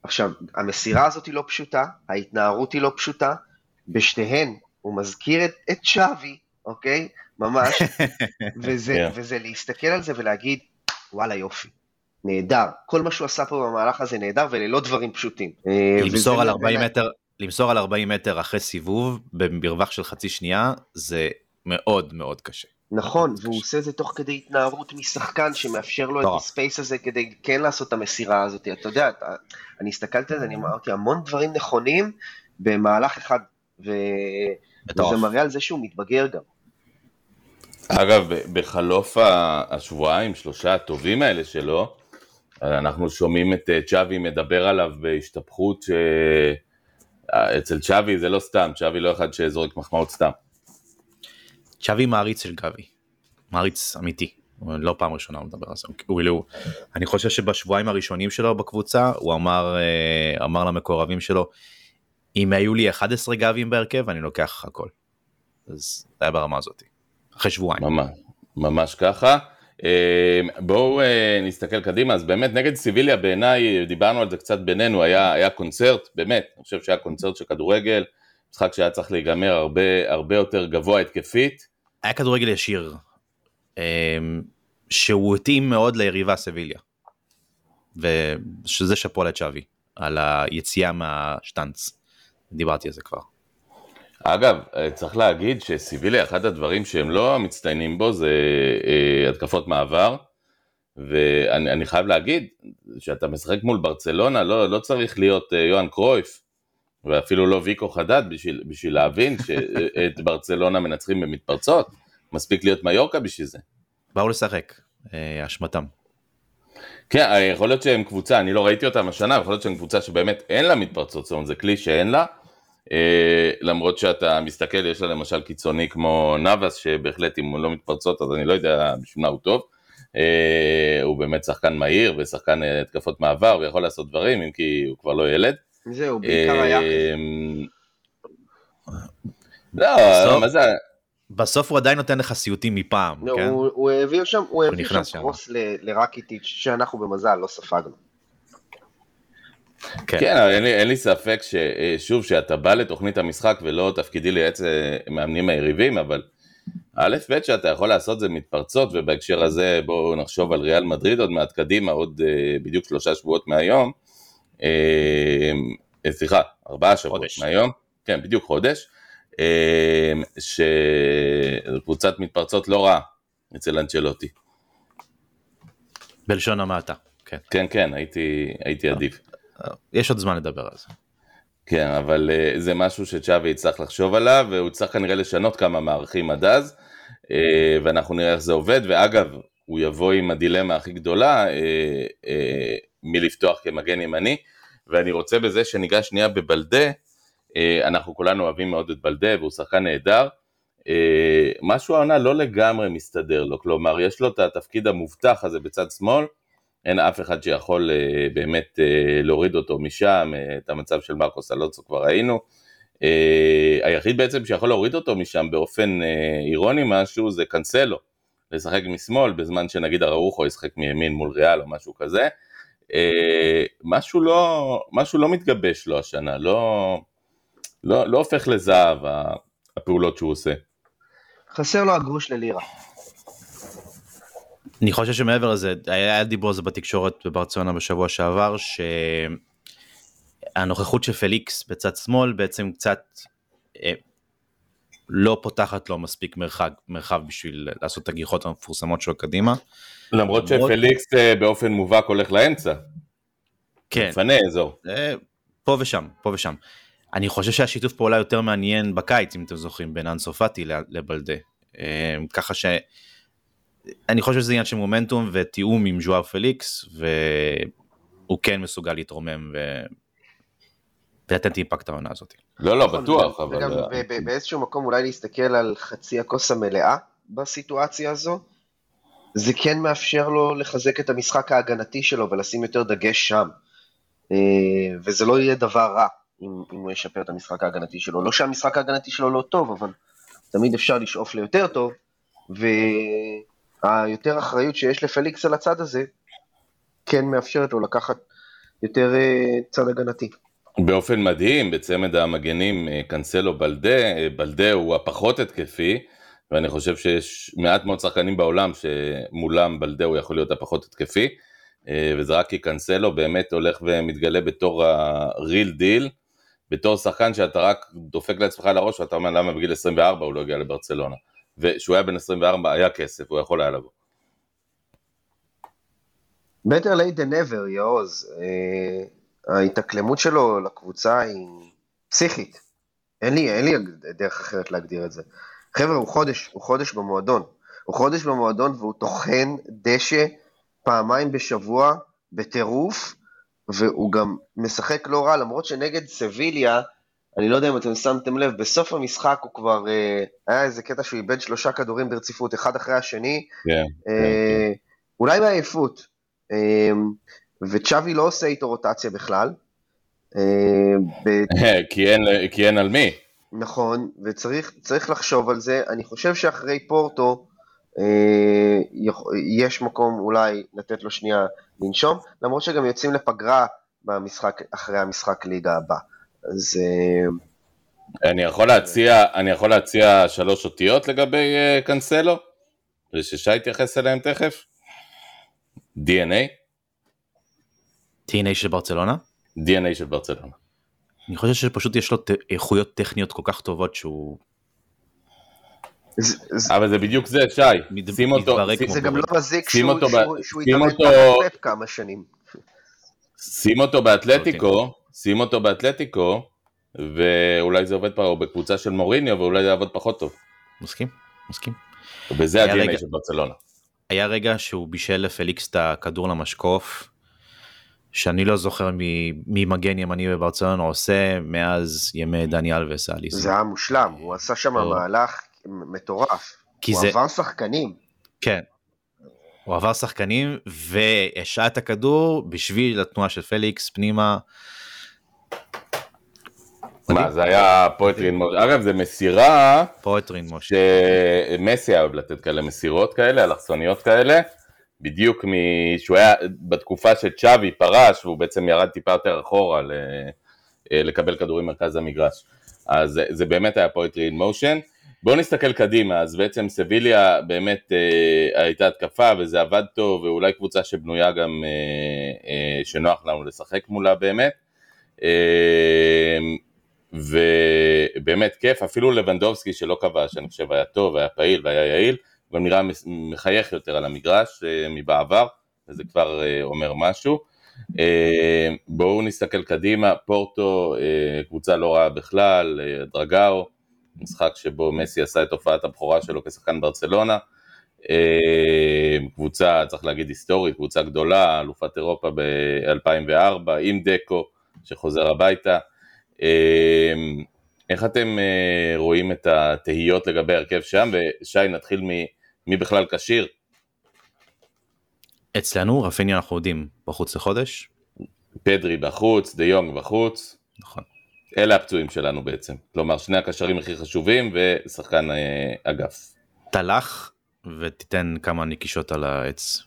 עכשיו, המסירה הזאת היא לא פשוטה, ההתנערות היא לא פשוטה, בשתיהן הוא מזכיר את, את צ'אבי, אוקיי? ממש, וזה, yeah. כן. וזה להסתכל על זה ולהגיד, וואלה יופי, נהדר. כל מה שהוא עשה פה במהלך הזה נהדר וללא דברים פשוטים. אה, למסור על 40 מטר, למסור על 40 מטר אחרי סיבוב במרווח של חצי שנייה, זה מאוד מאוד קשה. נכון, והוא קשה. עושה את זה תוך כדי התנערות משחקן שמאפשר לו. את הספייס הזה כדי כן לעשות את המסירה הזאת. אתה יודע, אתה, אני הסתכלתי על זה, אני אמרתי המון דברים נכונים במהלך אחד, ו... וזה מראה על זה שהוא מתבגר גם. אגב, בחלוף השבועיים, שלושה הטובים האלה שלו, אנחנו שומעים את אה, צ'אבי מדבר עליו בהשתפכות שאצל צ'אבי זה לא סתם, צ'אבי לא אחד שזורק מחמאות סתם. צ'אבי מעריץ של גבי, מעריץ אמיתי, לא פעם ראשונה הוא מדבר על זה, כאילו, אני חושב שבשבועיים הראשונים שלו בקבוצה הוא אמר, אה, אמר למקורבים שלו, אם היו לי 11 גבים בהרכב אני לוקח הכל. אז זה היה ברמה הזאת, אחרי שבועיים. ממש, ממש ככה. אה, בואו אה, נסתכל קדימה, אז באמת נגד סיביליה בעיניי, דיברנו על זה קצת בינינו, היה, היה קונצרט, באמת, אני חושב שהיה קונצרט של כדורגל, משחק שהיה צריך להיגמר הרבה, הרבה יותר גבוה התקפית. היה כדורגל ישיר, אמ, שהוא התאים מאוד ליריבה סביליה. ושזה שאפו לצ'אבי, על היציאה מהשטאנץ. דיברתי על זה כבר. אגב, אה, צריך להגיד שסיביליה, אחד הדברים שהם לא מצטיינים בו זה אה, התקפות מעבר, ואני חייב להגיד שאתה משחק מול ברצלונה, לא, לא צריך להיות אה, יוהאן קרויף, ואפילו לא ויקו חדד בשביל, בשביל להבין שאת ברצלונה מנצחים במתפרצות, מספיק להיות מיורקה בשביל זה. באו לשחק, אה, אשמתם. כן, אה, יכול להיות שהם קבוצה, אני לא ראיתי אותם השנה, יכול להיות שהם קבוצה שבאמת אין לה מתפרצות, זאת אומרת זה כלי שאין לה, אה, למרות שאתה מסתכל, יש לה למשל קיצוני כמו נאבס, שבהחלט אם הוא לא מתפרצות אז אני לא יודע בשביל מה הוא טוב, הוא באמת שחקן מהיר ושחקן התקפות מעבר ויכול לעשות דברים, אם כי הוא כבר לא ילד. זהו, בעיקר היה כזה. לא, מה זה... בסוף הוא עדיין נותן לך סיוטים מפעם, לא, כן? הוא, הוא העביר שם, הוא העביר שם שם. קרוס לרקיטיץ' שאנחנו במזל לא ספגנו. כן. כן, אבל אין לי, אין לי ספק ששוב, שאתה בא לתוכנית המשחק ולא תפקידי לייעץ אה, מאמנים היריבים, אבל א' ב' שאתה יכול לעשות זה מתפרצות, ובהקשר הזה בואו נחשוב על ריאל מדריד עוד מעט קדימה, עוד אה, בדיוק שלושה שבועות מהיום, אה, אה, סליחה, ארבעה שבועות. מהיום, כן, בדיוק חודש, אה, שקבוצת מתפרצות לא רעה אצל אנצ'לוטי. בלשון המעטה, כן. כן, כן, הייתי, הייתי עדיף. יש עוד זמן לדבר על זה. כן, אבל uh, זה משהו שצ'אבי יצטרך לחשוב עליו, והוא יצטרך כנראה לשנות כמה מערכים עד אז, uh, ואנחנו נראה איך זה עובד, ואגב, הוא יבוא עם הדילמה הכי גדולה, uh, uh, מי לפתוח כמגן ימני, ואני רוצה בזה שניגע שנייה בבלדה, uh, אנחנו כולנו אוהבים מאוד את בלדה, והוא שחקן נהדר, uh, משהו העונה לא לגמרי מסתדר לו, כלומר, יש לו את התפקיד המובטח הזה בצד שמאל, אין אף אחד שיכול uh, באמת uh, להוריד אותו משם, uh, את המצב של מרקוס אלונסו כבר ראינו. Uh, היחיד בעצם שיכול להוריד אותו משם באופן uh, אירוני משהו זה קאנסלו, לשחק משמאל בזמן שנגיד אראוחו ישחק מימין מול ריאל או משהו כזה. Uh, משהו, לא, משהו לא מתגבש לו השנה, לא, לא, לא הופך לזהב הפעולות שהוא עושה. חסר לו הגרוש ללירה. אני חושב שמעבר לזה, היה דיבור על זה בתקשורת בברצלונה בשבוע שעבר, שהנוכחות של פליקס בצד שמאל בעצם קצת אה, לא פותחת לו מספיק מרחב, מרחב בשביל לעשות את הגיחות המפורסמות שלו קדימה. למרות למרות- שפליקס אה, באופן מובהק הולך לאמצע, כן, מפנה אזור. אה, פה ושם, פה ושם. אני חושב שהשיתוף פעולה יותר מעניין בקיץ, אם אתם זוכרים, בין אנסו פאטי לבלדה. אה, ככה ש... אני חושב שזה עניין של מומנטום ותיאום עם ז'ואר פליקס, והוא כן מסוגל להתרומם ו... ולתת אימפקט העונה הזאת. לא, לא, נכון, בטוח, אבל... וגם ב- באיזשהו מקום אולי להסתכל על חצי הכוס המלאה בסיטואציה הזו. זה כן מאפשר לו לחזק את המשחק ההגנתי שלו ולשים יותר דגש שם. אה, וזה לא יהיה דבר רע אם, אם הוא ישפר את המשחק ההגנתי שלו. לא שהמשחק ההגנתי שלו לא טוב, אבל תמיד אפשר לשאוף ליותר טוב, והיותר אחריות שיש לפליקס על הצד הזה, כן מאפשרת לו לקחת יותר אה, צד הגנתי. באופן מדהים, בצמד המגנים אה, קאנסלו בלדה, אה, בלדה הוא הפחות התקפי, ואני חושב שיש מעט מאוד שחקנים בעולם שמולם בלדה הוא יכול להיות הפחות התקפי, אה, וזה רק כי קאנסלו באמת הולך ומתגלה בתור ה-real deal, בתור שחקן שאתה רק דופק לעצמך על הראש ואתה אומר למה בגיל 24 הוא לא הגיע לברצלונה. וכשהוא היה בן 24 היה כסף, הוא יכול היה לבוא. better late than never, יעוז. אה, ההתאקלמות שלו לקבוצה היא פסיכית. אין לי, אין לי דרך אחרת להגדיר את זה. חבר'ה, הוא חודש, הוא חודש במועדון. הוא חודש במועדון והוא טוחן דשא פעמיים בשבוע בטירוף, והוא גם משחק לא רע, למרות שנגד סביליה, אני לא יודע אם אתם שמתם לב, בסוף המשחק הוא כבר, אה, היה איזה קטע שהוא איבד שלושה כדורים ברציפות, אחד אחרי השני, כן, אה, אולי מעייפות. אה, וצ'אבי לא עושה איתו רוטציה בכלל. אה, כי, אין, על מי. נכון, וצריך צריך לחשוב על זה. אני חושב שאחרי פורטו אה, יש מקום אולי לתת לו שנייה לנשום, למרות שגם יוצאים לפגרה במשחק, אחרי המשחק ליגה הבא. אז אה, אני יכול להציע, אני יכול להציע שלוש אותיות לגבי קאנסלו, וששי יתייחס אליהם תכף. DNA. TNA של ברצלונה? DNA של ברצלונה. אני חושב שפשוט יש לו איכויות טכניות כל כך טובות שהוא אבל זה בדיוק זה, שי. שים אותו, זה גם לא. מזיק שהוא יתאמן פפ כמה שנים. שים אותו באתלטיקו, שים אותו באתלטיקו, ואולי זה עובד פה בקבוצה של מוריניו, ואולי זה יעבוד פחות טוב. מסכים? מסכים. וזה רגע- של ברצלונה. היה רגע שהוא בישל לפליקס את הכדור למשקוף, שאני לא זוכר מי, מי מגן ימני בברצלונה עושה מאז ימי דני אלווס האליס. זה היה מושלם, הוא עשה שם או. מהלך מטורף. כי הוא זה, עבר שחקנים. כן. הוא עבר שחקנים והשעה את הכדור בשביל התנועה של פליקס פנימה. מה, זה היה poetry in mo... אגב, זה מסירה poetry in motion. שמסי אהב לתת כאלה מסירות כאלה, אלכסוניות כאלה, בדיוק משהוא היה בתקופה שצ'אבי פרש, והוא בעצם ירד טיפה יותר אחורה ל... אה, לקבל כדורים מרכז המגרש. אז זה- זה באמת היה poetry in motion. בואו נסתכל קדימה, אז בעצם סביליה באמת אה, הייתה התקפה וזה עבד טוב, ואולי קבוצה שבנויה גם, אה, אה, שנוח לנו לשחק מולה באמת. אה, ובאמת כיף, אפילו לבנדובסקי שלא כבש, אני חושב היה טוב, היה פעיל והיה יעיל, גם נראה מחייך יותר על המגרש אה, מבעבר, וזה כבר אה, אומר משהו. אה, בואו נסתכל קדימה, פורטו, קבוצה לא רעה בכלל, דרגאו, משחק שבו מסי עשה את הופעת הבכורה שלו כשחקן ברצלונה. קבוצה, צריך להגיד היסטורית, קבוצה גדולה, אלופת אירופה ב-2004, עם דקו, שחוזר הביתה. איך אתם רואים את התהיות לגבי הרכב שם? ושי, נתחיל ממי בכלל כשיר. אצלנו רפיניה אנחנו יודעים בחוץ לחודש. פדרי בחוץ, דה יונג בחוץ, נכון. אלה הפצועים שלנו בעצם. כלומר, שני הקשרים הכי חשובים ושחקן אה, אגף. תלך ותיתן כמה נקישות על העץ.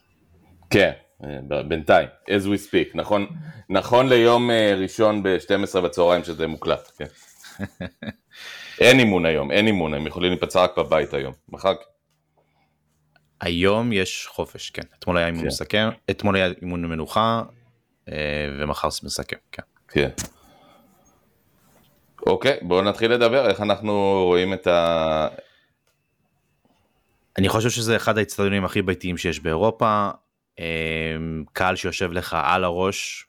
כן, אה, בינתיים, as we speak, נכון, נכון ליום אה, ראשון ב-12 בצהריים שזה מוקלט, כן. אין אימון היום, אין אימון, הם יכולים להיפצע רק בבית היום, מחר, היום יש חופש, כן. אתמול היה אימון כן. מסכם, אתמול היה אימון מנוחה, אה, ומחר מסכם, כן. כן. אוקיי, בואו נתחיל לדבר, איך אנחנו רואים את ה... אני חושב שזה אחד האצטדיונים הכי ביתיים שיש באירופה. אה, קהל שיושב לך על הראש.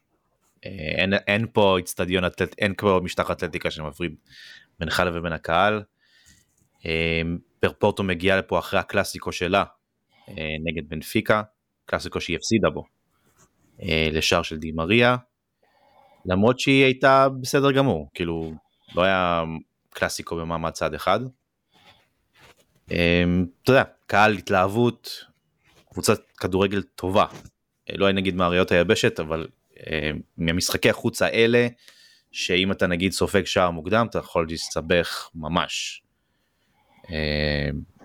אה, אין, אין פה אצטדיון אין פה משטח אתלטיקה שמפריד בינך לבין הקהל. פרפורטו מגיעה לפה אחרי הקלאסיקו שלה נגד בנפיקה, קלאסיקו שהיא הפסידה בו, אה, לשער של די מריה, למרות שהיא הייתה בסדר גמור, כאילו לא היה קלאסיקו במעמד צד אחד. אמ, אתה יודע, קהל התלהבות, קבוצת כדורגל טובה, אה, לא נגיד מאריות היבשת, אבל אה, מהמשחקי החוץ האלה, שאם אתה נגיד סופג שער מוקדם, אתה יכול להסתבך ממש.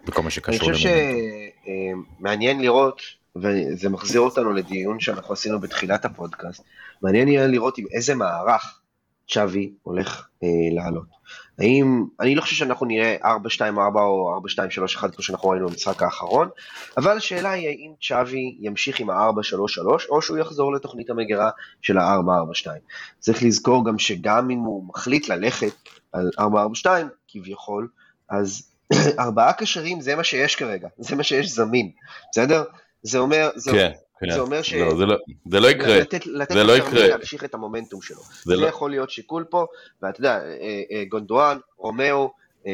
אה, בכל מה אני שקשור חושב למומנטום. שמעניין לראות, וזה מחזיר אותנו לדיון שאנחנו עשינו בתחילת הפודקאסט, מעניין יהיה לראות עם איזה מערך צ'אבי הולך אה, לעלות. האם, אני לא חושב שאנחנו נראה 4-2-4 או 4-2-3-1 כמו שאנחנו ראינו במשחק האחרון, אבל השאלה היא האם צ'אבי ימשיך עם ה-4-3-3 או שהוא יחזור לתוכנית המגירה של ה-4-4-2. צריך לזכור גם שגם אם הוא מחליט ללכת על 4-4-2 כביכול, אז ארבעה קשרים זה מה שיש כרגע, זה מה שיש זמין, בסדר? זה אומר, זה, כן, כן. זה אומר ש... לא, זה לא- זה לא יקרה, לתת, לתת זה לא יקרה. להמשיך את המומנטום שלו. זה זה, לא- יכול להיות שיקול פה, ואתה יודע, אה, אה, גונדואן, רומאו אה,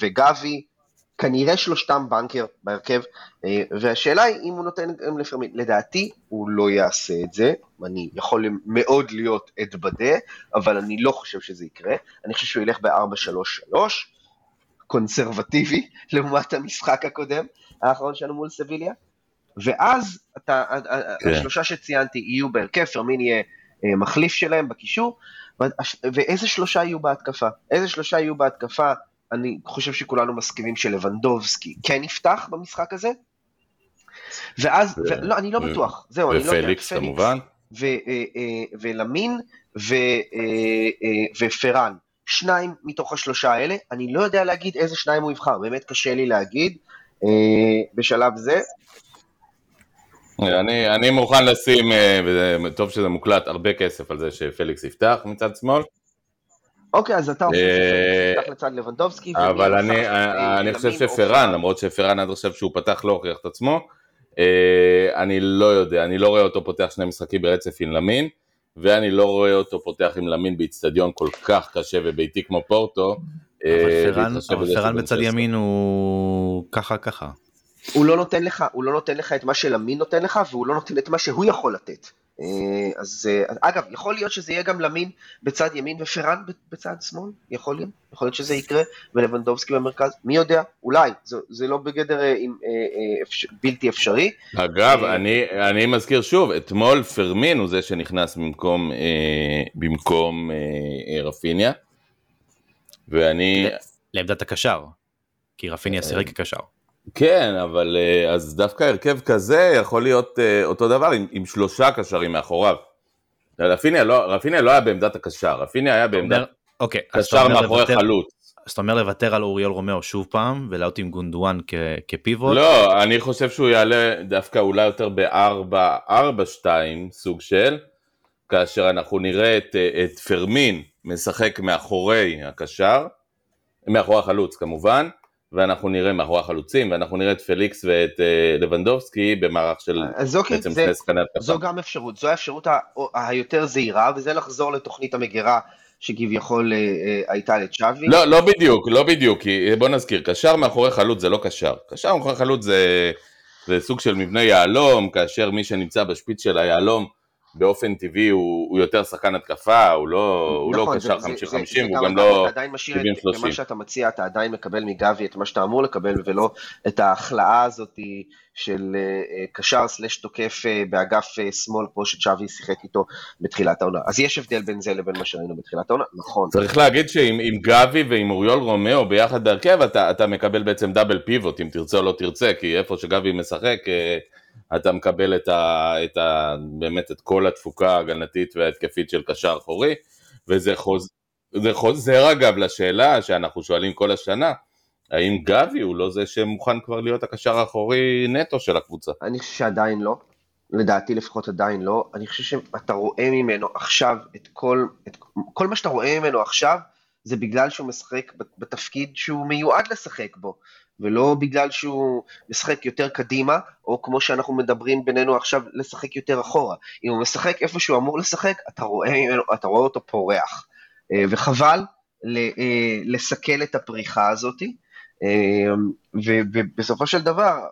וגבי, כנראה שלושתם banker בהרכב, והשאלה היא אם הוא נותן גם לפרמין. לדעתי הוא לא יעשה את זה, אני יכול מאוד להיות אתבדה, אבל אני לא חושב שזה יקרה. אני חושב שהוא ילך ב-4-3-3, קונסרבטיבי, לעומת המשחק הקודם, האחרון שלנו מול סביליה. ואז אתה, כן. השלושה שציינתי יהיו בהרכב, פרמין יהיה אה, מחליף שלהם בקישור, ואיזה שלושה יהיו בהתקפה? איזה שלושה יהיו בהתקפה? אני חושב שכולנו מסכימים שלבנדובסקי כן יפתח במשחק הזה, ואז, ו- ו- לא, אני לא ו- בטוח, זהו, אני לא יודע, ופליקס כמובן, ו- אה, אה, ולמין ו- ופרן, שניים מתוך השלושה האלה, אני לא יודע להגיד איזה שניים הוא יבחר, באמת קשה לי להגיד אה, בשלב זה. אני, אני מוכן לשים, אה, וטוב שזה מוקלט, הרבה כסף על זה שפליקס יפתח מצד שמאל. אוקיי, אז אתה חושב אה, שפתח לצד לבנדובסקי. אבל אני? אני חושב שפרן, שמאל? למרות שפרן עד עכשיו שהוא פתח לא הוכיח את עצמו, אני לא יודע, אני לא רואה אותו פותח שני משחקים ברצף עם למין, ואני לא רואה אותו פותח עם למין באיצטדיון כל כך קשה וביתי כמו פורטו. אה, אבל פרן, בזה פרן בצד בן 16. ימין הוא ככה ככה. הוא לא נותן לך, הוא לא נותן לך את מה שלמין נותן לך, והוא לא נותן את מה שהוא יכול לתת. אה, אז אה, אגב, יכול להיות שזה יהיה גם למין בצד ימין ופרן בצד שמאל, יכול להיות, יכול להיות שזה יקרה, ולבנדובסקי במרכז, מי יודע, אולי, זה, זה לא בגדר אה, עם, אה, אה, אפשר, בלתי אפשרי. אגב, אה, אני, אני מזכיר שוב, אתמול פרמין הוא זה שנכנס במקום, אה, במקום אה, אה, רפיניה, ואני, לעמדת הקשר. כי רפיניה שיחק כקשר. כן, אבל אה, אז דווקא הרכב כזה יכול להיות אה, אותו דבר עם, עם שלושה קשרים מאחוריו. רפיניה לא, רפיניה לא היה בעמדת הקשר, רפיניה היה בעמדת אומר- אוקיי, קשר מאחורי לוותר- חלוץ. אז אתה אומר לוותר על אוריול רומאו שוב פעם, ולעלות עם גונדואן כ- כפיבוט? לא, אני חושב שהוא יעלה דווקא אולי יותר ב-4-4-2 סוג של, כאשר אנחנו נראה את, אה, את פרמין משחק מאחורי הקשר, מאחורי החלוץ כמובן, ואנחנו נראה מאחורי החלוצים, ואנחנו נראה את פליקס ואת אה, לבנדובסקי במערך של אוקיי, בעצם שני שחקני התקפה. זו גם אפשרות, זו האפשרות היותר זהירה, וזה לחזור לתוכנית המגירה שכביכול אה, אה, הייתה לצ'אבי. לא, לא בדיוק, לא בדיוק, כי בוא נזכיר, קשר מאחורי חלוץ זה לא קשר. קשר מאחורי חלוץ זה, זה סוג של מבנה יהלום, כאשר מי שנמצא בשפיץ של היהלום באופן טבעי הוא, הוא יותר שחקן התקפה, הוא לא, הוא לא נכון, קשר זה- זה- 50-50, זה- זה הוא גם לא... אתה עדיין משאיר את 70-30. במה שאתה מציע, אתה עדיין מקבל מגבי את מה שאתה אמור לקבל, ולא את ההכלאה הזאת של אה, אה, קשר סלש תוקף אה, באגף שמאל, כמו שצ'אבי שיחק איתו בתחילת העונה. אז יש הבדל בין זה לבין מה שראינו בתחילת העונה, נכון. צריך להגיד שעם עם גבי ועם אוריול רומאו ביחד בהרכב, אתה, אתה מקבל בעצם double pivot, אם תרצה או לא תרצה, כי איפה שגבי משחק, אתה מקבל את ה, את ה, באמת את כל התפוקה ההגנתית וההתקפית של קשר אחורי, וזה חוז, חוזר אגב לשאלה שאנחנו שואלים כל השנה, האם גבי הוא לא זה שמוכן כבר להיות הקשר האחורי נטו של הקבוצה? אני חושב שעדיין לא, לדעתי לפחות עדיין לא. אני חושב שאתה רואה ממנו עכשיו את כל, את כל מה שאתה רואה ממנו עכשיו, זה בגלל שהוא משחק בתפקיד שהוא מיועד לשחק בו, ולא בגלל שהוא משחק יותר קדימה, או כמו שאנחנו מדברים בינינו עכשיו, לשחק יותר אחורה. אם הוא משחק איפה שהוא אמור לשחק, אתה רואה, אתה רואה אותו פורח. אה, וחבל אה, לסכל את הפריחה הזאתי. אה, ובסופו של דבר,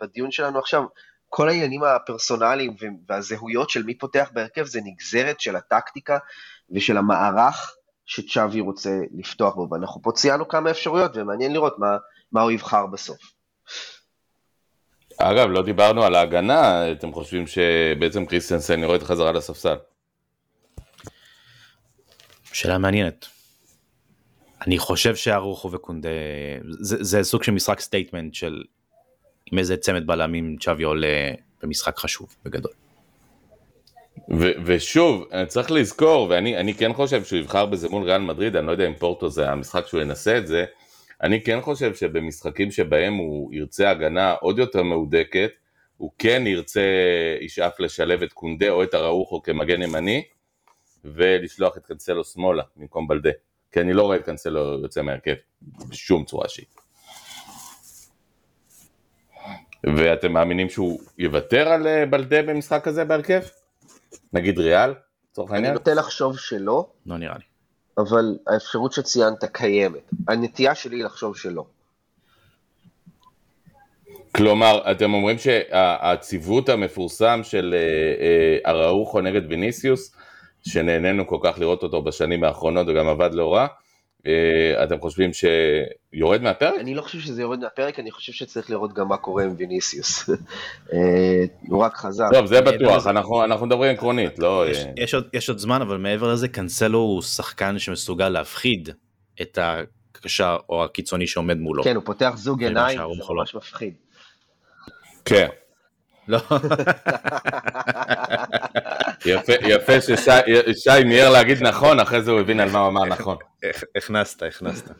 בדיון שלנו עכשיו, כל העניינים הפרסונליים והזהויות של מי פותח בהרכב זה נגזרת של הטקטיקה ושל המערך שצ'אבי רוצה לפתוח בו. ואנחנו פה ציינו כמה אפשרויות, ומעניין לראות מה, מה הוא יבחר בסוף. אגב, לא דיברנו על ההגנה, אתם חושבים שבעצם קריסטנסן יורד חזרה לספסל? שאלה מעניינת. אני חושב שאראוחו וקונדה, זה, זה סוג של משחק statement של עם איזה צמד בלמים צ'אבי עולה במשחק חשוב בגדול. ו- ושוב, צריך לזכור, ואני אני כן חושב שהוא יבחר בזה מול ריאל מדריד, אני לא יודע אם פורטו זה המשחק שהוא ינסה את זה, אני כן חושב שבמשחקים שבהם הוא ירצה הגנה עוד יותר מהודקת, הוא כן ירצה, ישאף לשלב את קונדה או את אראוחו כמגן ימני, ולשלוח את קנסלו שמאלה במקום בלדה. כי אני לא רואה את קנסלו יוצא מהרכב בשום צורה שהיא. ואתם מאמינים שהוא יוותר על אה, בלדה במשחק הזה בהרכב? נגיד ריאל, לצורך אני העניין? נוטה לחשוב שלא, לא נראה לי. אבל האפשרות שציינת קיימת. הנטייה שלי היא לחשוב שלא. כלומר, אתם אומרים שהציוות המפורסם של אה, אה, אראוחו נגד ויניסיוס, שנהנינו כל כך לראות אותו בשנים האחרונות וגם עבד לא רע, אתם חושבים שיורד מהפרק? אני לא חושב שזה יורד מהפרק, אני חושב שצריך לראות גם מה קורה עם ויניסיוס. אה, הוא רק חזר. טוב, זה מעבר בטוח, אנחנו אנחנו מדברים עקרונית, לא... יש, אה, יש, עוד, זמן אבל מעבר לזה קנסלו הוא שחקן שמסוגל להפחיד את הקשר או הקיצוני שעומד מולו. כן, הוא פותח זוג עיניים, זה. ממש מפחיד. כן. לא, יפה, יפה ששי מיהר להגיד נכון, אחרי זה הוא הבין על מה הוא אמר נכון. הכנסת, הכנסת.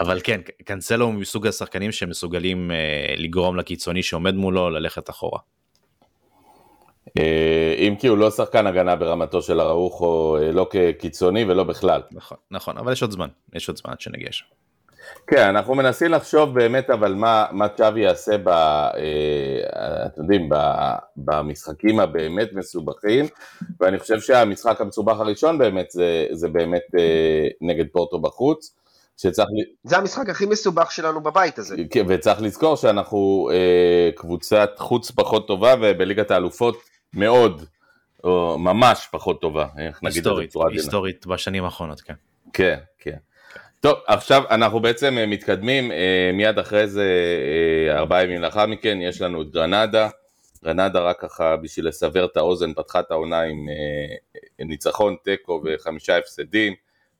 אבל כן, קנסלו הוא מסוג השחקנים שמסוגלים אה, לגרום לקיצוני שעומד מולו ללכת אחורה. אה, אם כי הוא לא שחקן הגנה ברמתו של אראוחו, אה, לא כקיצוני ולא בכלל. נכון, נכון, אבל יש עוד זמן, יש עוד זמן עד שנגיע שם. כן, אנחנו מנסים לחשוב באמת אבל מה, מה צ'אבי יעשה, ב, אה, אתם יודעים, ב, במשחקים הבאמת מסובכים, ואני חושב שהמשחק המסובך הראשון באמת זה, זה באמת אה, נגד פורטו בחוץ, שצריך... זה המשחק הכי מסובך שלנו בבית הזה. כן, וצריך לזכור שאנחנו אה, קבוצת חוץ פחות טובה, ובליגת האלופות מאוד, או ממש פחות טובה, איך נגיד את זה בצורה עדינה. היסטורית בשנים האחרונות, כן. כן, כן. טוב, עכשיו אנחנו בעצם אה, מתקדמים, אה, מיד אחרי זה, אה, ארבעה ימים לאחר מכן, יש לנו את גרנדה. גרנדה רק ככה בשביל לסבר את האוזן, פתחה את העונה עם ניצחון, תיקו וחמישה הפסדים,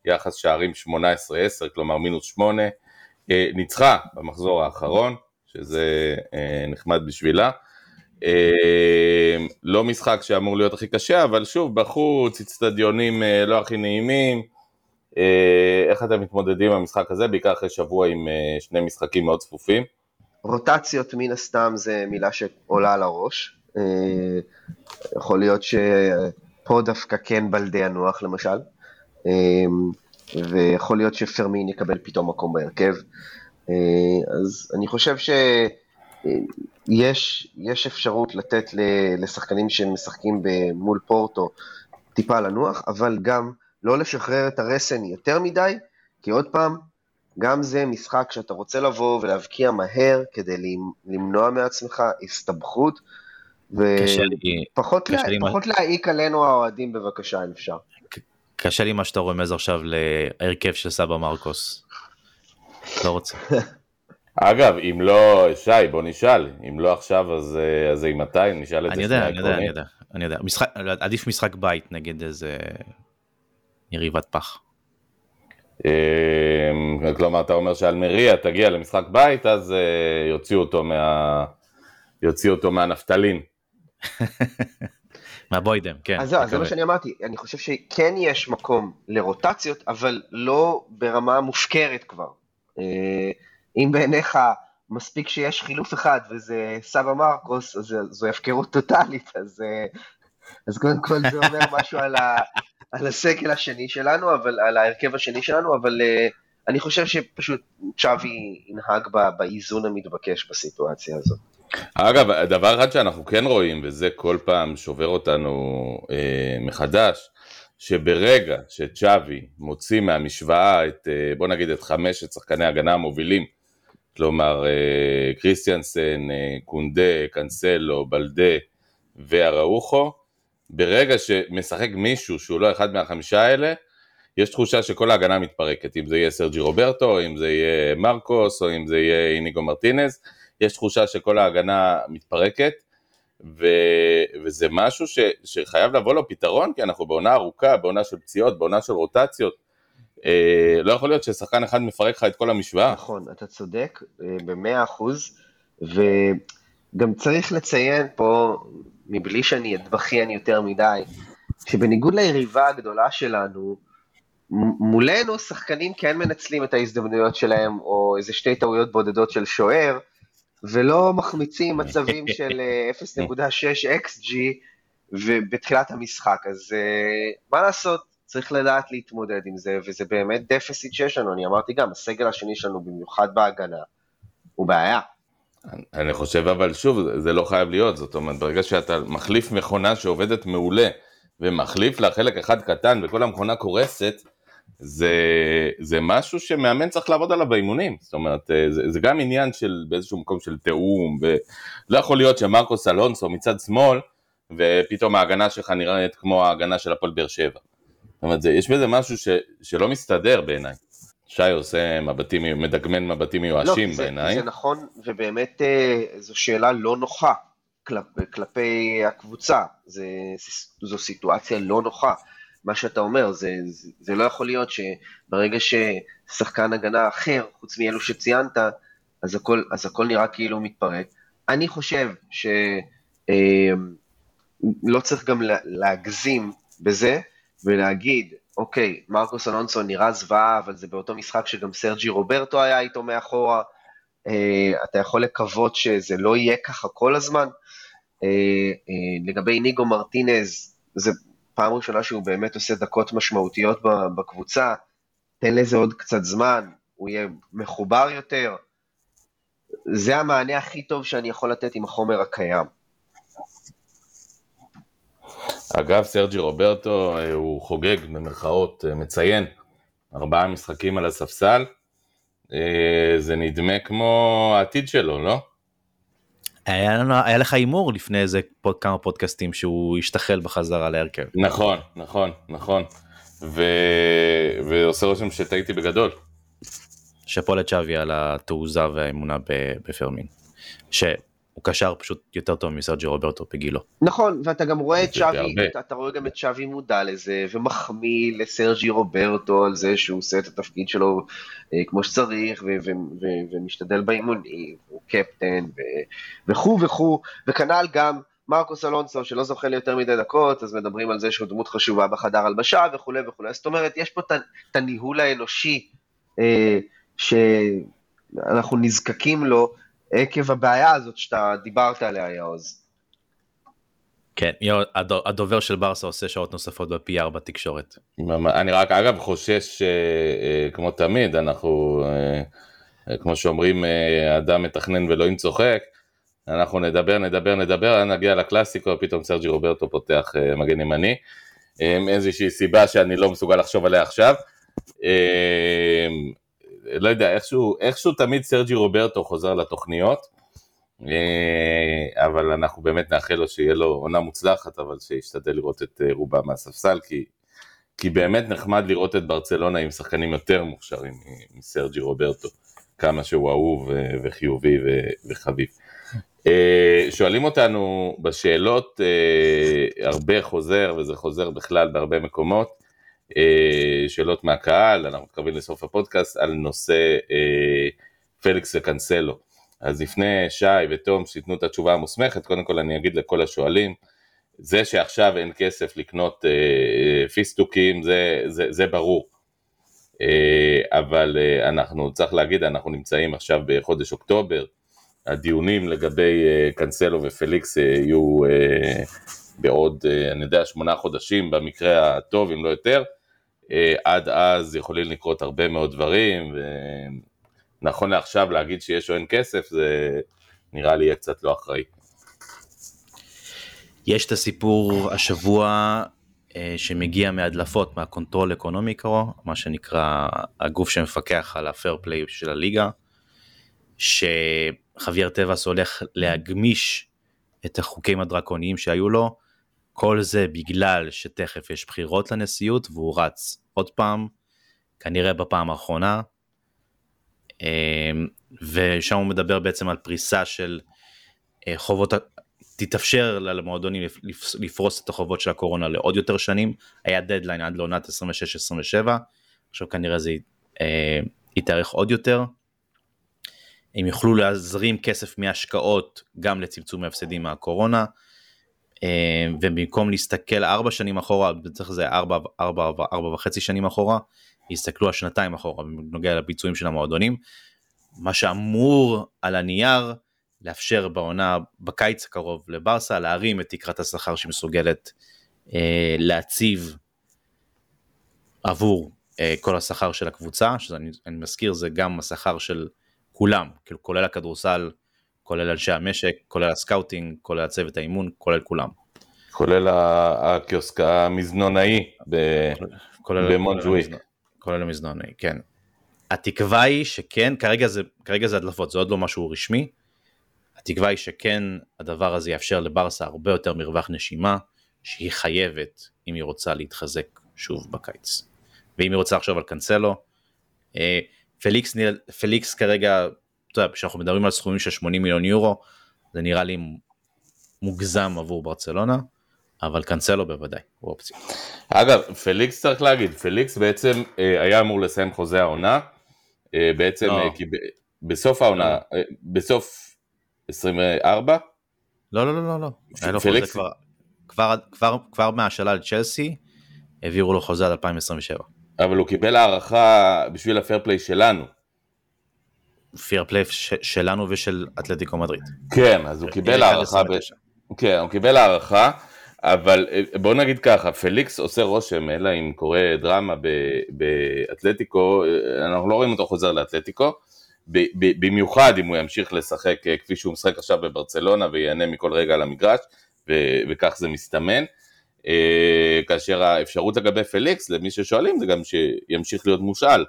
יחס שערים 18-10, כלומר מינוס 8. אה, ניצחה במחזור האחרון, שזה נחמד בשבילה. לא משחק שאמור להיות הכי קשה, אבל שוב, בחוץ, אצטדיונים לא הכי נעימים. אה, איך אתם מתמודדים עם המשחק הזה, בעיקר אחרי שבוע עם אה, שני משחקים מאוד צפופים? רוטציות מן הסתם זה מילה שעולה על הראש. אה, יכול להיות שפה דווקא כן בלדי ינוח למשל, ויכול להיות שפרמין יקבל פתאום מקום בהרכב. אז אני חושב שיש יש אפשרות לתת לשחקנים שמשחקים מול פורטו טיפה לנוח, אבל גם לא לשחרר את הרסן יותר מדי, כי עוד פעם, גם זה משחק שאתה רוצה לבוא ולהבקיע מהר כדי למ- למנוע מעצמך הסתבכות, ופחות לה- מה- פחות להעיק עלינו האוהדים בבקשה אם אפשר. קשה לי מה שאתה רומז עכשיו להרכב של סבא מרקוס. לא רוצה. אגב, אם לא, שי, בוא נשאל, אם לא עכשיו אז אה, אז מתי? נשאל את זה אני יודע, אני יודע, אני. יודע, אני יודע. משחק, עדיף משחק בית נגד איזה יריבת פח. אה, כלומר, אתה אומר שאלמריה תגיע למשחק בית, אז אה, יוציאו אותו מה... יוציאו אותו מהנפטלין. מהבוידם, כן. אז זה. מה שאני אמרתי, אני חושב שכן יש מקום לרוטציות, אבל לא ברמה מופקרת כבר. אה, אם בעיניך מספיק שיש חילוף אחד וזה סבא מרקוס, אז זה- זו הפקרות טוטאלית, אז, אה, אז קודם כל זה אומר משהו על, ה, על הסגל השני שלנו, אבל, על ההרכב השני שלנו, אבל אה, אני חושב שפשוט צ'אבי ינהג ב- באיזון המתבקש בסיטואציה הזאת. אגב, דבר אחד שאנחנו כן רואים, וזה כל פעם שובר אותנו אה, מחדש, שברגע שצ'אבי מוציא מהמשוואה את, אה, בוא נגיד, את חמשת שחקני ההגנה המובילים, כלומר אה, קריסטיאנסן, אה, קונדה, קנסלו, בלדה ואראוחו, ברגע שמשחק מישהו שהוא לא אחד מהחמישה האלה, יש תחושה שכל ההגנה מתפרקת, אם זה יהיה סרג'י רוברטו, אם זה יהיה מרקוס, או אם זה יהיה איניגו מרטינז, יש תחושה שכל ההגנה מתפרקת, ו... וזה משהו ש... שחייב לבוא לו פתרון, כי אנחנו בעונה ארוכה, בעונה של פציעות, בעונה של רוטציות. אה, לא יכול להיות ששחקן אחד מפרק לך את כל המשוואה. נכון, אתה צודק אה, במאה אחוז, וגם צריך לציין פה, מבלי שאני אתבכיין יותר מדי, שבניגוד ליריבה הגדולה שלנו, מולנו שחקנים כן מנצלים את ההזדמנויות שלהם, או איזה שתי טעויות בודדות של שוער, ולא מחמיצים מצבים של אה, 0.6 XG ובתחילת המשחק, אז אה, מה לעשות, צריך לדעת להתמודד עם זה, וזה באמת דפיסיט שיש לנו, אני אמרתי גם, הסגל השני שלנו, במיוחד בהגנה, הוא בעיה. אני חושב אבל שוב, זה לא חייב להיות, זאת אומרת, ברגע שאתה מחליף מכונה שעובדת מעולה, ומחליף לה חלק אחד קטן וכל המכונה קורסת, זה, זה משהו שמאמן צריך לעבוד עליו באימונים, זאת אומרת, אה, זה, זה גם עניין של באיזשהו מקום של תיאום, ולא יכול להיות שמרקוס אלונסו מצד שמאל, ופתאום ההגנה שלך נראית כמו ההגנה של הפועל באר שבע. זאת אומרת, זה, יש בזה משהו ש, שלא מסתדר בעיניי. שי עושה מבטים, מדגמן מבטים מיואשים לא, בעיניי. זה נכון, ובאמת אה, זו שאלה לא נוחה כלפ, כלפי הקבוצה, זה, זו סיטואציה לא נוחה. מה שאתה אומר, זה, זה, זה לא יכול להיות שברגע ששחקן הגנה אחר, חוץ מאלו שציינת, אז הכל, אז הכל נראה כאילו מתפרק. אני חושב שלא צריך גם לה, להגזים בזה ולהגיד, אוקיי, מרקוס אלונסו נראה זוועה, אבל זה באותו משחק שגם סרג'י רוברטו היה איתו מאחורה. אה, אתה יכול לקוות שזה לא יהיה ככה כל הזמן. אה, אה, לגבי ניגו מרטינז, זה פעם ראשונה שהוא באמת עושה דקות משמעותיות בקבוצה, תן לזה עוד קצת זמן, הוא יהיה מחובר יותר. זה המענה הכי טוב שאני יכול לתת עם החומר הקיים. אגב, סרג'י רוברטו אה, הוא חוגג במרכאות, אה, מציין, ארבעה משחקים על הספסל. אה, זה נדמה כמו העתיד שלו, לא? היה, לנו, היה לך הימור לפני איזה פוד, כמה פודקאסטים שהוא השתחל בחזרה להרכב. נכון, נכון, נכון. ו... ועושה רושם שטעיתי בגדול. שאפו לצ'אבי על התעוזה והאמונה בפרמין. שהוא קשר פשוט יותר טוב מסרג'י רוברטו בגילו. נכון, ואתה גם רואה את צ'אבי, אתה, אתה רואה גם את צ'אבי מודע לזה, ומחמיא לסרג'י רוברטו על זה שהוא עושה את התפקיד שלו אה, כמו שצריך, ו- ו- ו- ומשתדל באימונים, הוא קפטן, וכו' וכו', וכנ"ל גם מרקוס אלונסו שלא זוכה ליותר מדי דקות, אז מדברים על זה שהוא דמות חשובה בחדר הלבשה וכולי וכולי, זאת אומרת, יש פה את הניהול האנושי אה, שאנחנו נזקקים לו עקב הבעיה הזאת שאתה דיברת עליה, יעוז. כן, הדובר של ברסה עושה שעות נוספות ב-PR בתקשורת. אני רק אגב חושש, אה, אה, כמו תמיד, אנחנו, אה, כמו שאומרים, אדם מתכנן ואלוהים צוחק, אנחנו נדבר, נדבר, נדבר, נגיע לקלאסיקו, פתאום סרג'י רוברטו פותח מגן ימני, איזושהי סיבה שאני לא מסוגל לחשוב עליה עכשיו. לא יודע, איכשהו, איכשהו תמיד סרג'י רוברטו חוזר לתוכניות, אה, אבל אנחנו באמת נאחל לו שיהיה לו עונה מוצלחת, אבל שישתדל לראות את אה, רובה מהספסל, כי, כי באמת נחמד לראות את ברצלונה עם שחקנים יותר מוכשרים מסרג'י רוברטו, כמה שהוא אהוב אה, וחיובי וחביב. שואלים אותנו בשאלות, הרבה חוזר, וזה חוזר בכלל בהרבה מקומות, שאלות מהקהל, אנחנו מתקרבים לסוף הפודקאסט, על נושא אה, פליקס וקנסלו. אז לפני שי ותום שייתנו את התשובה המוסמכת, קודם כל אני אגיד לכל השואלים, זה שעכשיו אין כסף לקנות אה, פיסטוקים זה, זה, זה ברור. אה, אבל אה, אנחנו, צריך להגיד, אנחנו נמצאים עכשיו בחודש אוקטובר, הדיונים לגבי אה, קנסלו ופליקס אה, יהיו אה, בעוד, אה, אני יודע, שמונה חודשים במקרה הטוב, אם לא יותר. אה, עד אז יכולים לקרות הרבה מאוד דברים, ונכון לעכשיו להגיד שיש או אין כסף, זה נראה לי יהיה קצת לא אחראי. יש את הסיפור השבוע אה, שמגיע מהדלפות מה control económico, מה שנקרא הגוף שמפקח על ה fair play של הליגה, שחוויאר טבעס הולך להגמיש את החוקים הדרקוניים שהיו לו, כל זה בגלל שתכף יש בחירות לנשיאות והוא רץ. עוד פעם, כנראה בפעם האחרונה, אמ, ושם הוא מדבר בעצם על פריסה של אה, חובות, תתאפשר למועדונים לפרוס את החובות של הקורונה לעוד יותר שנים, היה דדליין עד לעונת 26-27, עכשיו כנראה זה אה, יתארך עוד יותר. הם יוכלו להזרים כסף מהשקעות גם לצמצום ההפסדים מהקורונה, ובמקום להסתכל ארבע שנים אחורה, בדרך זה ארבע, ארבע, ארבע וחצי שנים אחורה, יסתכלו על שנתיים אחורה בנוגע לביצועים של המועדונים, מה שאמור על הנייר לאפשר בעונה בקיץ הקרוב לברסה להרים את תקרת השכר שמסוגלת אה, להציב עבור אה, כל השכר של הקבוצה, שאני מזכיר זה גם השכר של כולם, כאילו כולל הכדורסל, כולל אנשי המשק, כולל ה scouting, כולל הצוות האימון, כולל כולם. כולל הקיוסק המזנונאי במונג'ואיק. כולל המזנונאי, כן. התקווה היא שכן, כרגע זה, כרגע זה הדלפות, זה עוד לא משהו רשמי. התקווה היא שכן הדבר הזה יאפשר לברסה הרבה יותר מרווח נשימה, שהיא חייבת אם היא רוצה להתחזק שוב בקיץ. ואם היא רוצה לחשוב על קאנסלו, אה, פליקס, פליקס כרגע אתה יודע, כשאנחנו מדברים על סכומים של 80 מיליון יורו, זה נראה לי מוגזם עבור ברצלונה, אבל קאנסלו בוודאי, הוא אופציה. אגב, פליקס צריך להגיד, פליקס בעצם אה, היה אמור לסיים חוזה העונה, אה, בעצם לא. אה, כי ב, בסוף העונה, לא. בסוף 24? לא, לא, לא, לא, לא. חוזה כבר, כבר, כבר, כבר מהשאלה לצ'לסי, העבירו לו חוזה עד 2027. אבל הוא קיבל הארכה בשביל ה fair play שלנו. fair play שלנו ושל אתלטיקו מדריד. כן, אז הוא קיבל הארכה, ב... כן, הוא קיבל הארכה, אבל אה, בוא נגיד ככה, פליקס עושה רושם, אלא אם קורה דרמה באתלטיקו, אה, אנחנו לא רואים אותו חוזר לאתלטיקו, במיוחד אם הוא ימשיך לשחק אה, כפי שהוא משחק עכשיו בברצלונה וייהנה מכל רגע על המגרש, וכך זה מסתמן. כאשר האפשרות לגבי פליקס, למי ששואלים, זה גם שימשיך להיות מושאל,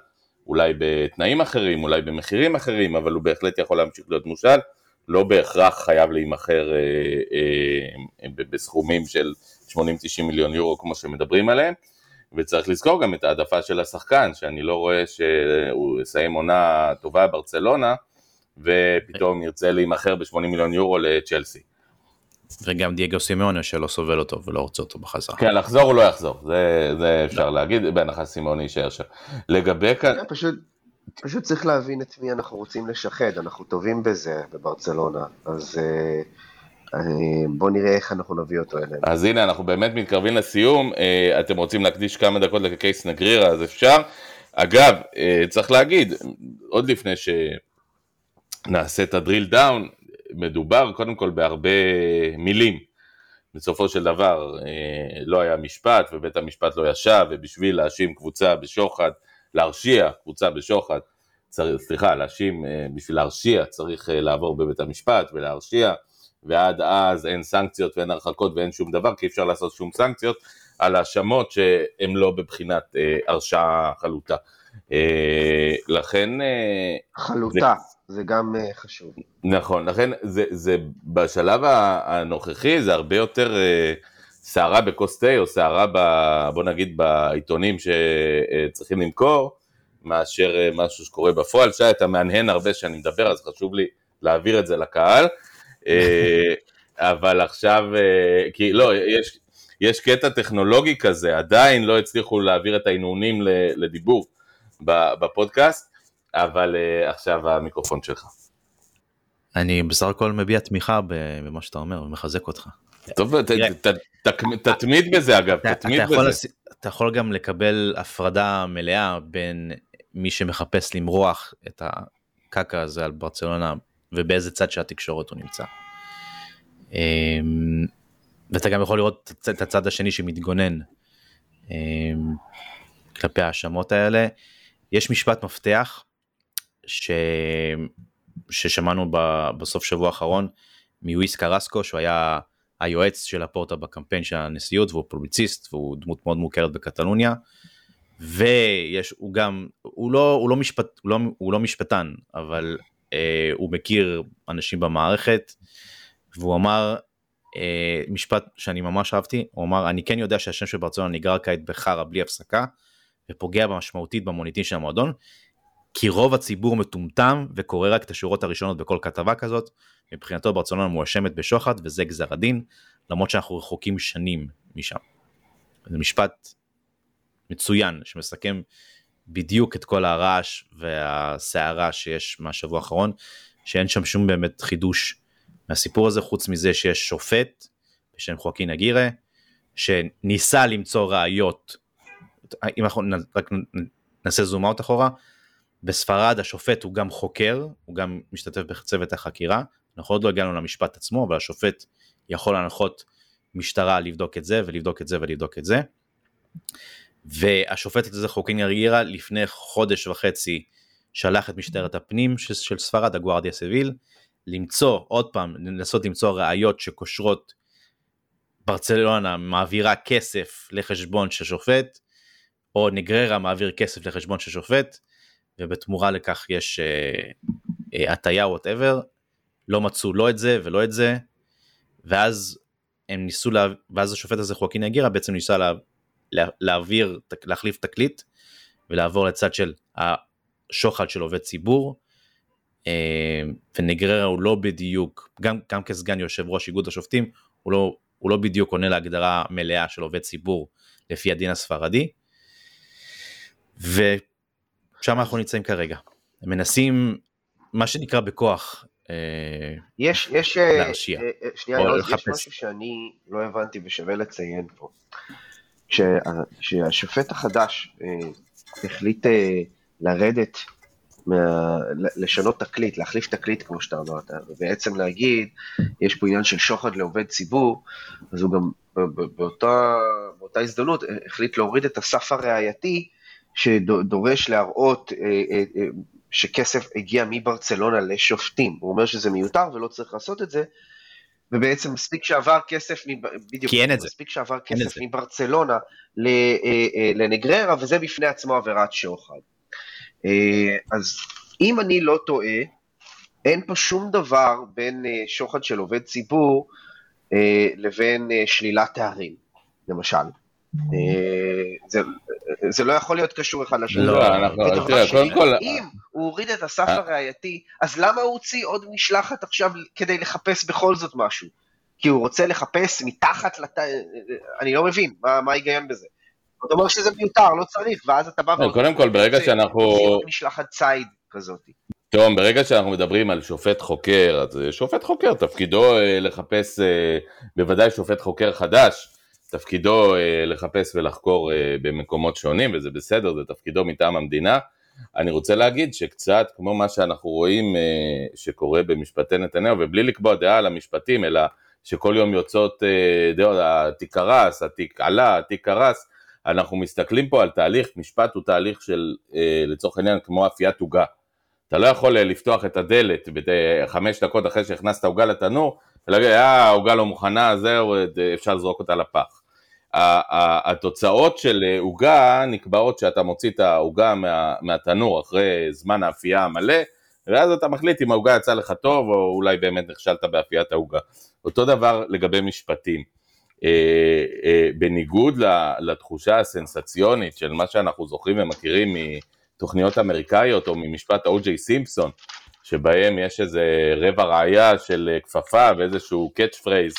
אולי בתנאים אחרים, אולי במחירים אחרים, אבל הוא בהחלט יכול להמשיך להיות מושאל. לא בהכרח חייב להימכר אה, אה, בסכומים של 80-90 מיליון יורו כמו שמדברים עליהם, וצריך לזכור גם את העדפה של השחקן, שאני לא רואה שהוא יסיים עונה טובה ברצלונה, ופתאום ירצה להימכר ב-80 מיליון יורו לצ'לסי. וגם דייגו סימאונה שלא סובל אותו ולא רוצה אותו בחזרה. כן, לחזור הוא לא יחזור, זה, זה אפשר לא. להגיד, בהנחה סימאונה יישאר שם. לגבי כאן... פשוט פשוט צריך להבין את מי אנחנו רוצים לשחד, אנחנו טובים בזה בברצלונה, אז אה, אה, בואו נראה איך אנחנו נביא אותו אלינו. אז הנה, אנחנו באמת מתקרבים לסיום, אה, אתם רוצים להקדיש כמה דקות לקייס נגרירה, אז אפשר. אגב, צריך להגיד, עוד לפני שנעשה את הדריל דאון, מדובר קודם כל בהרבה מילים. בסופו של דבר לא היה משפט ובית המשפט לא ישב ובשביל להאשים קבוצה בשוחד להרשיע קבוצה בשוחד, צריך, סליחה, להאשים, אה, בשביל להרשיע צריך אה, לעבור בבית המשפט ולהרשיע, ועד אז אין סנקציות ואין הרחקות ואין שום דבר, כי אפשר לעשות שום סנקציות על האשמות שהן לא בבחינת אה, הרשעה חלוטה. אה, לכן... אה, חלוטה, זה, זה גם אה, חשוב. נכון, לכן זה, זה בשלב הנוכחי זה הרבה יותר... סערה בכוס תה או סערה, ב, בוא נגיד, בעיתונים שצריכים למכור, מאשר משהו שקורה בפועל. שי, אתה מהנהן הרבה שאני מדבר, אז חשוב לי להעביר את זה לקהל. אבל עכשיו, כי לא, יש, יש קטע טכנולוגי כזה, עדיין לא הצליחו להעביר את ההנהונים לדיבור בפודקאסט, אבל עכשיו המיקרופון שלך. אני בסך הכל מביע תמיכה במה שאתה אומר ומחזק אותך. טוב, תתמיד בזה אגב, תתמיד בזה. אתה יכול גם לקבל הפרדה מלאה בין מי שמחפש למרוח את הקקה הזה על ברצלונה ובאיזה צד שהתקשורת הוא נמצא. אמ, ואתה גם יכול לראות את הצד השני שמתגונן אמ, כלפי ההאשמות האלה. יש משפט מפתח ש... ששמענו בסוף שבוע האחרון מוויס קרסקו שהוא היה היועץ של הפורטה בקמפיין של הנשיאות והוא פובליציסט והוא דמות מאוד מוכרת בקטלוניה. ויש הוא גם הוא לא הוא לא משפט הוא לא, הוא לא משפטן אבל אה, הוא מכיר אנשים במערכת והוא אמר אה, משפט שאני ממש אהבתי הוא אמר אני כן יודע שהשם של ברצלונה נגרר כעת בחרא בלי הפסקה ופוגע משמעותית במוניטין של המועדון כי רוב הציבור מטומטם וקורא רק את השורות הראשונות בכל כתבה כזאת מבחינתו ברצלונה מואשמת בשוחד וזה גזר הדין, למרות שאנחנו רחוקים שנים משם. זה משפט מצוין שמסכם בדיוק את כל הרעש והסערה שיש מהשבוע האחרון, שאין שם שום באמת חידוש מהסיפור הזה, חוץ מזה שיש שופט בשם חואקין אגירה, שניסה למצוא ראיות, אם אנחנו רק נעשה זום אאוט אחורה, בספרד השופט הוא גם חוקר, הוא גם משתתף בצוות החקירה, אנחנו עוד לא הגענו למשפט עצמו, אבל השופט יכול להנחות משטרה לבדוק את זה ולבדוק את זה ולבדוק את זה. והשופט הזה חואקין אגירה לפני חודש וחצי שלח את משטרת הפנים של, של ספרד, הגוארדיה סיביל, למצוא, עוד פעם, לנסות למצוא ראיות שקושרות ברצלונה מעבירה כסף לחשבון של שופט, או נגריירה מעביר כסף לחשבון של שופט, ובתמורה לכך יש הטיה uh, whatever, לא מצאו לא את זה ולא את זה, ואז הם ניסו, לה... ואז השופט הזה חואקין אגירה בעצם ניסה לה... לה... להעביר, להחליף תקליט ולעבור לצד של השוחד של עובד ציבור, אה, ונגררה הוא לא בדיוק, גם, גם כסגן יושב ראש איגוד השופטים, הוא לא, הוא לא בדיוק עונה להגדרה מלאה של עובד ציבור לפי הדין הספרדי, ושם אנחנו נמצאים כרגע. מנסים, מה שנקרא בכוח, אה, יש, יש, אה, להרשיע. אה, שנייה, יש משהו שאני לא הבנתי ושווה לציין פה. כשהשופט החדש החליט לרדת מה, לשנות תקליט, להחליף תקליט כמו שאתה אמרת, ובעצם להגיד, יש פה עניין של שוחד לעובד ציבור, אז הוא גם באותה, באותה הזדמנות החליט להוריד את הסף הראייתי שדורש להראות אה, אה, אה, שכסף הגיע מברצלונה לשופטים. הוא אומר שזה מיותר ולא צריך לעשות את זה, ובעצם מספיק שעבר כסף, בדיוק, כי אין את זה. מספיק שעבר כסף מברצלונה לנגררה, וזה בפני עצמו עבירת שוחד. אז אם אני לא טועה, אין פה שום דבר בין שוחד של עובד ציבור לבין שלילת תארים, למשל. זה, זה לא יכול להיות קשור אחד לשני. לא, אנחנו, תראה, קודם כל... אם הוא הוריד את הסף הראייתי, אז למה הוא הוציא עוד משלחת עכשיו כדי לחפש בכל זאת משהו? כי הוא רוצה לחפש מתחת לת... אני לא מבין, מה ההיגיון בזה? אתה אומר שזה מיותר, לא צריך, ואז אתה בא... לא, קודם כל, ברגע שאנחנו... משלחת ציד כזאת. תראו, ברגע שאנחנו מדברים על שופט חוקר, אז שופט חוקר, תפקידו אה, לחפש, אה, בוודאי שופט חוקר חדש, תפקידו אה, לחפש ולחקור אה, במקומות שונים, וזה בסדר, זה תפקידו מטעם המדינה. אני רוצה להגיד שקצת כמו מה שאנחנו רואים אה, שקורה במשפטי נתניהו, ובלי לקבוע דעה על המשפטים, אלא שכל יום יוצאות דעות, התיק קרס, התיק עלה, התיק קרס, אנחנו מסתכלים פה על תהליך, משפט הוא תהליך של, לצורך העניין, כמו אפיית עוגה. אתה לא יכול לפתוח את הדלת חמש דקות אחרי שהכנסת עוגה לתנור, ולהגיד, אה, העוגה לא מוכנה, זהו, אפשר לזרוק אותה לפח. התוצאות של אה, עוגה נקבעות שאתה מוציא את העוגה מה, מהתנור אחרי זמן האפייה המלא, ואז אתה מחליט אם העוגה יצאה לך טוב או אולי באמת נכשלת באפיית העוגה. אותו דבר לגבי משפטים. אה, אה, בניגוד לתחושה הסנסציונית של מה שאנחנו זוכרים ומכירים מתוכניות אמריקאיות או ממשפט או.ג'יי סימפסון, שבהם יש איזה רבע ראייה של כפפה ואיזשהו catch phrase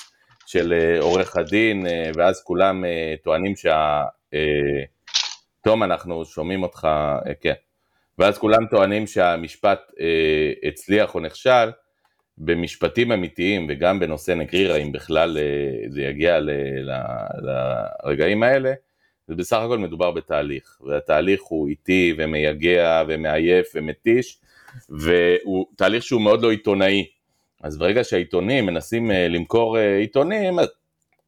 של אה, עורך הדין, אה, ואז כולם אה, טוענים שה... תום, אנחנו שומעים אותך, כן. ואז כולם טוענים שהמשפט הצליח או נכשל, במשפטים אמיתיים וגם בנושא נגריירה, אם בכלל זה יגיע ל, ל, לרגעים האלה, זה בסך הכל מדובר בתהליך, והתהליך הוא איטי ומייגע ומעייף ומתיש, והוא תהליך שהוא מאוד לא עיתונאי, אז ברגע שהעיתונים מנסים אה, למכור אה, עיתונים,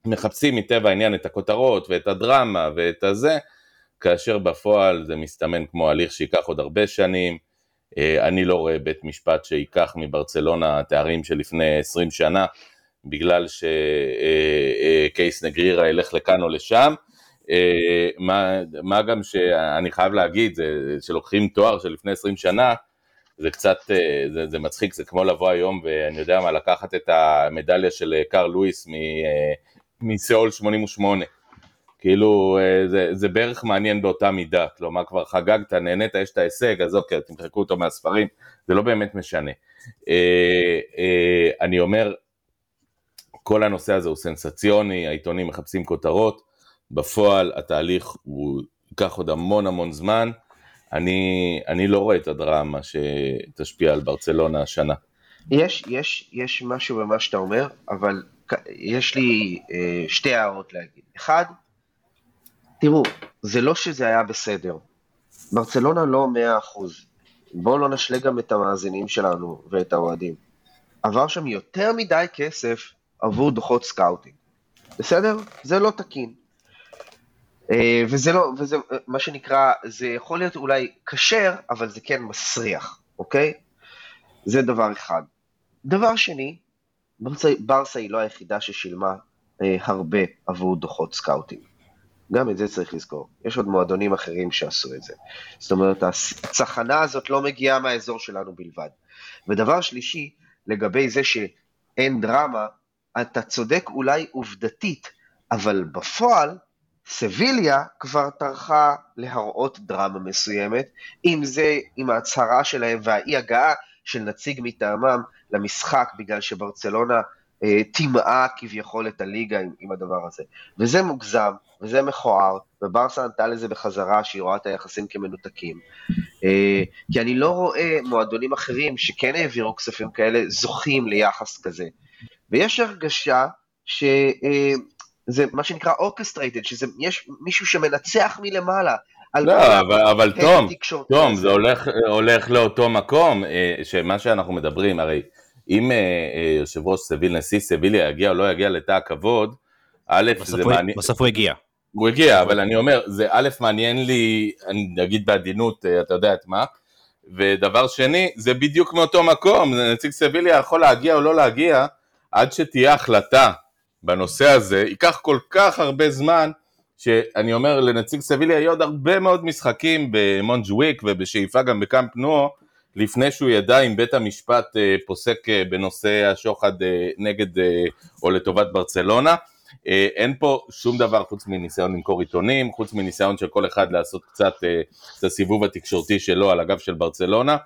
מחפשים מטבע העניין את הכותרות ואת הדרמה ואת הזה, כאשר בפועל זה מסתמן כמו הליך שייקח עוד הרבה שנים. אה, אני לא רואה בית משפט שייקח מברצלונה תארים של לפני 20 שנה, בגלל שקייס נגרירה ילך לכאן או לשם. מה, מה גם שאני חייב להגיד, שלוקחים תואר של לפני 20 שנה, זה קצת, אה, זה, זה מצחיק, זה כמו לבוא היום ואני יודע מה, לקחת את המדליה של אה, קארל לואיס אה, מסיאול 88. כאילו, זה, זה בערך מעניין באותה מידה, כלומר כבר חגגת, נהנית, יש את ההישג, אז אוקיי, תמחקו אותו מהספרים, זה לא באמת משנה. אני אומר, כל הנושא הזה הוא סנסציוני, העיתונים מחפשים כותרות, בפועל התהליך הוא ייקח עוד המון המון זמן, אני, אני לא רואה את הדרמה שתשפיע על ברצלונה השנה. יש, יש, יש משהו במה שאתה אומר, אבל יש לי אה, שתי הערות להגיד. אחד, תראו, זה לא שזה היה בסדר. ברצלונה לא מאה אחוז. בואו לא נשלה גם את המאזינים שלנו ואת האוהדים. עבר שם יותר מדי כסף עבור דוחות scouting. בסדר? זה לא תקין. אה, וזה לא, וזה אה, מה שנקרא, זה יכול להיות אולי כשר, אבל זה כן מסריח, אוקיי? זה דבר אחד. דבר שני, ברסה, ברסה היא לא היחידה ששילמה אה, הרבה עבור דוחות scouting. גם את זה צריך לזכור. יש עוד מועדונים אחרים שעשו את זה. זאת אומרת, הצחנה הזאת לא מגיעה מהאזור שלנו בלבד. ודבר שלישי, לגבי זה שאין דרמה, אתה צודק אולי עובדתית, אבל בפועל, סביליה כבר טרחה להראות דרמה מסוימת, אם זה עם ההצהרה שלהם והאי הגעה של נציג מטעמם למשחק בגלל שברצלונה אה, טימאה כביכול את הליגה עם, עם הדבר הזה. וזה מוגזם, וזה מכוער, וברסה ענתה לזה בחזרה שהיא רואה את היחסים כמנותקים. אה, כי אני לא רואה מועדונים אחרים שכן העבירו כספים כאלה זוכים ליחס כזה. ויש הרגשה ש... אה, זה מה שנקרא orchestrated, שזה יש מישהו שמנצח מלמעלה. על לא, אבל, אבל תום, התקשורתי תום, הזה. זה הולך, הולך לאותו מקום, אה, שמה שאנחנו מדברים, הרי אם אה, אה, יושב ראש סביל, נשיא סביליה יגיע או לא יגיע לתא הכבוד, א', בסוף זה הוא- מעניין, בסוף הוא הגיע. הוא הגיע, אבל אני אומר, זה א', מעניין לי, אני אגיד בעדינות, אתה יודע את מה, ודבר שני, זה בדיוק מאותו מקום, נציג סביליה יכול להגיע או לא להגיע, עד שתהיה החלטה בנושא הזה, ייקח כל כך הרבה זמן, שאני אומר לנציג סביליה יהיו עוד הרבה מאוד משחקים במונג'וויק ובשאיפה גם בקאמפ נו, לפני שהוא ידע אם בית המשפט אה, פוסק אה, בנושא השוחד אה, נגד או לטובת ברצלונה. אין פה שום דבר חוץ מניסיון למכור עיתונים, חוץ מניסיון של כל אחד לעשות קצת את הסיבוב התקשורתי שלו על הגב של ברצלונה,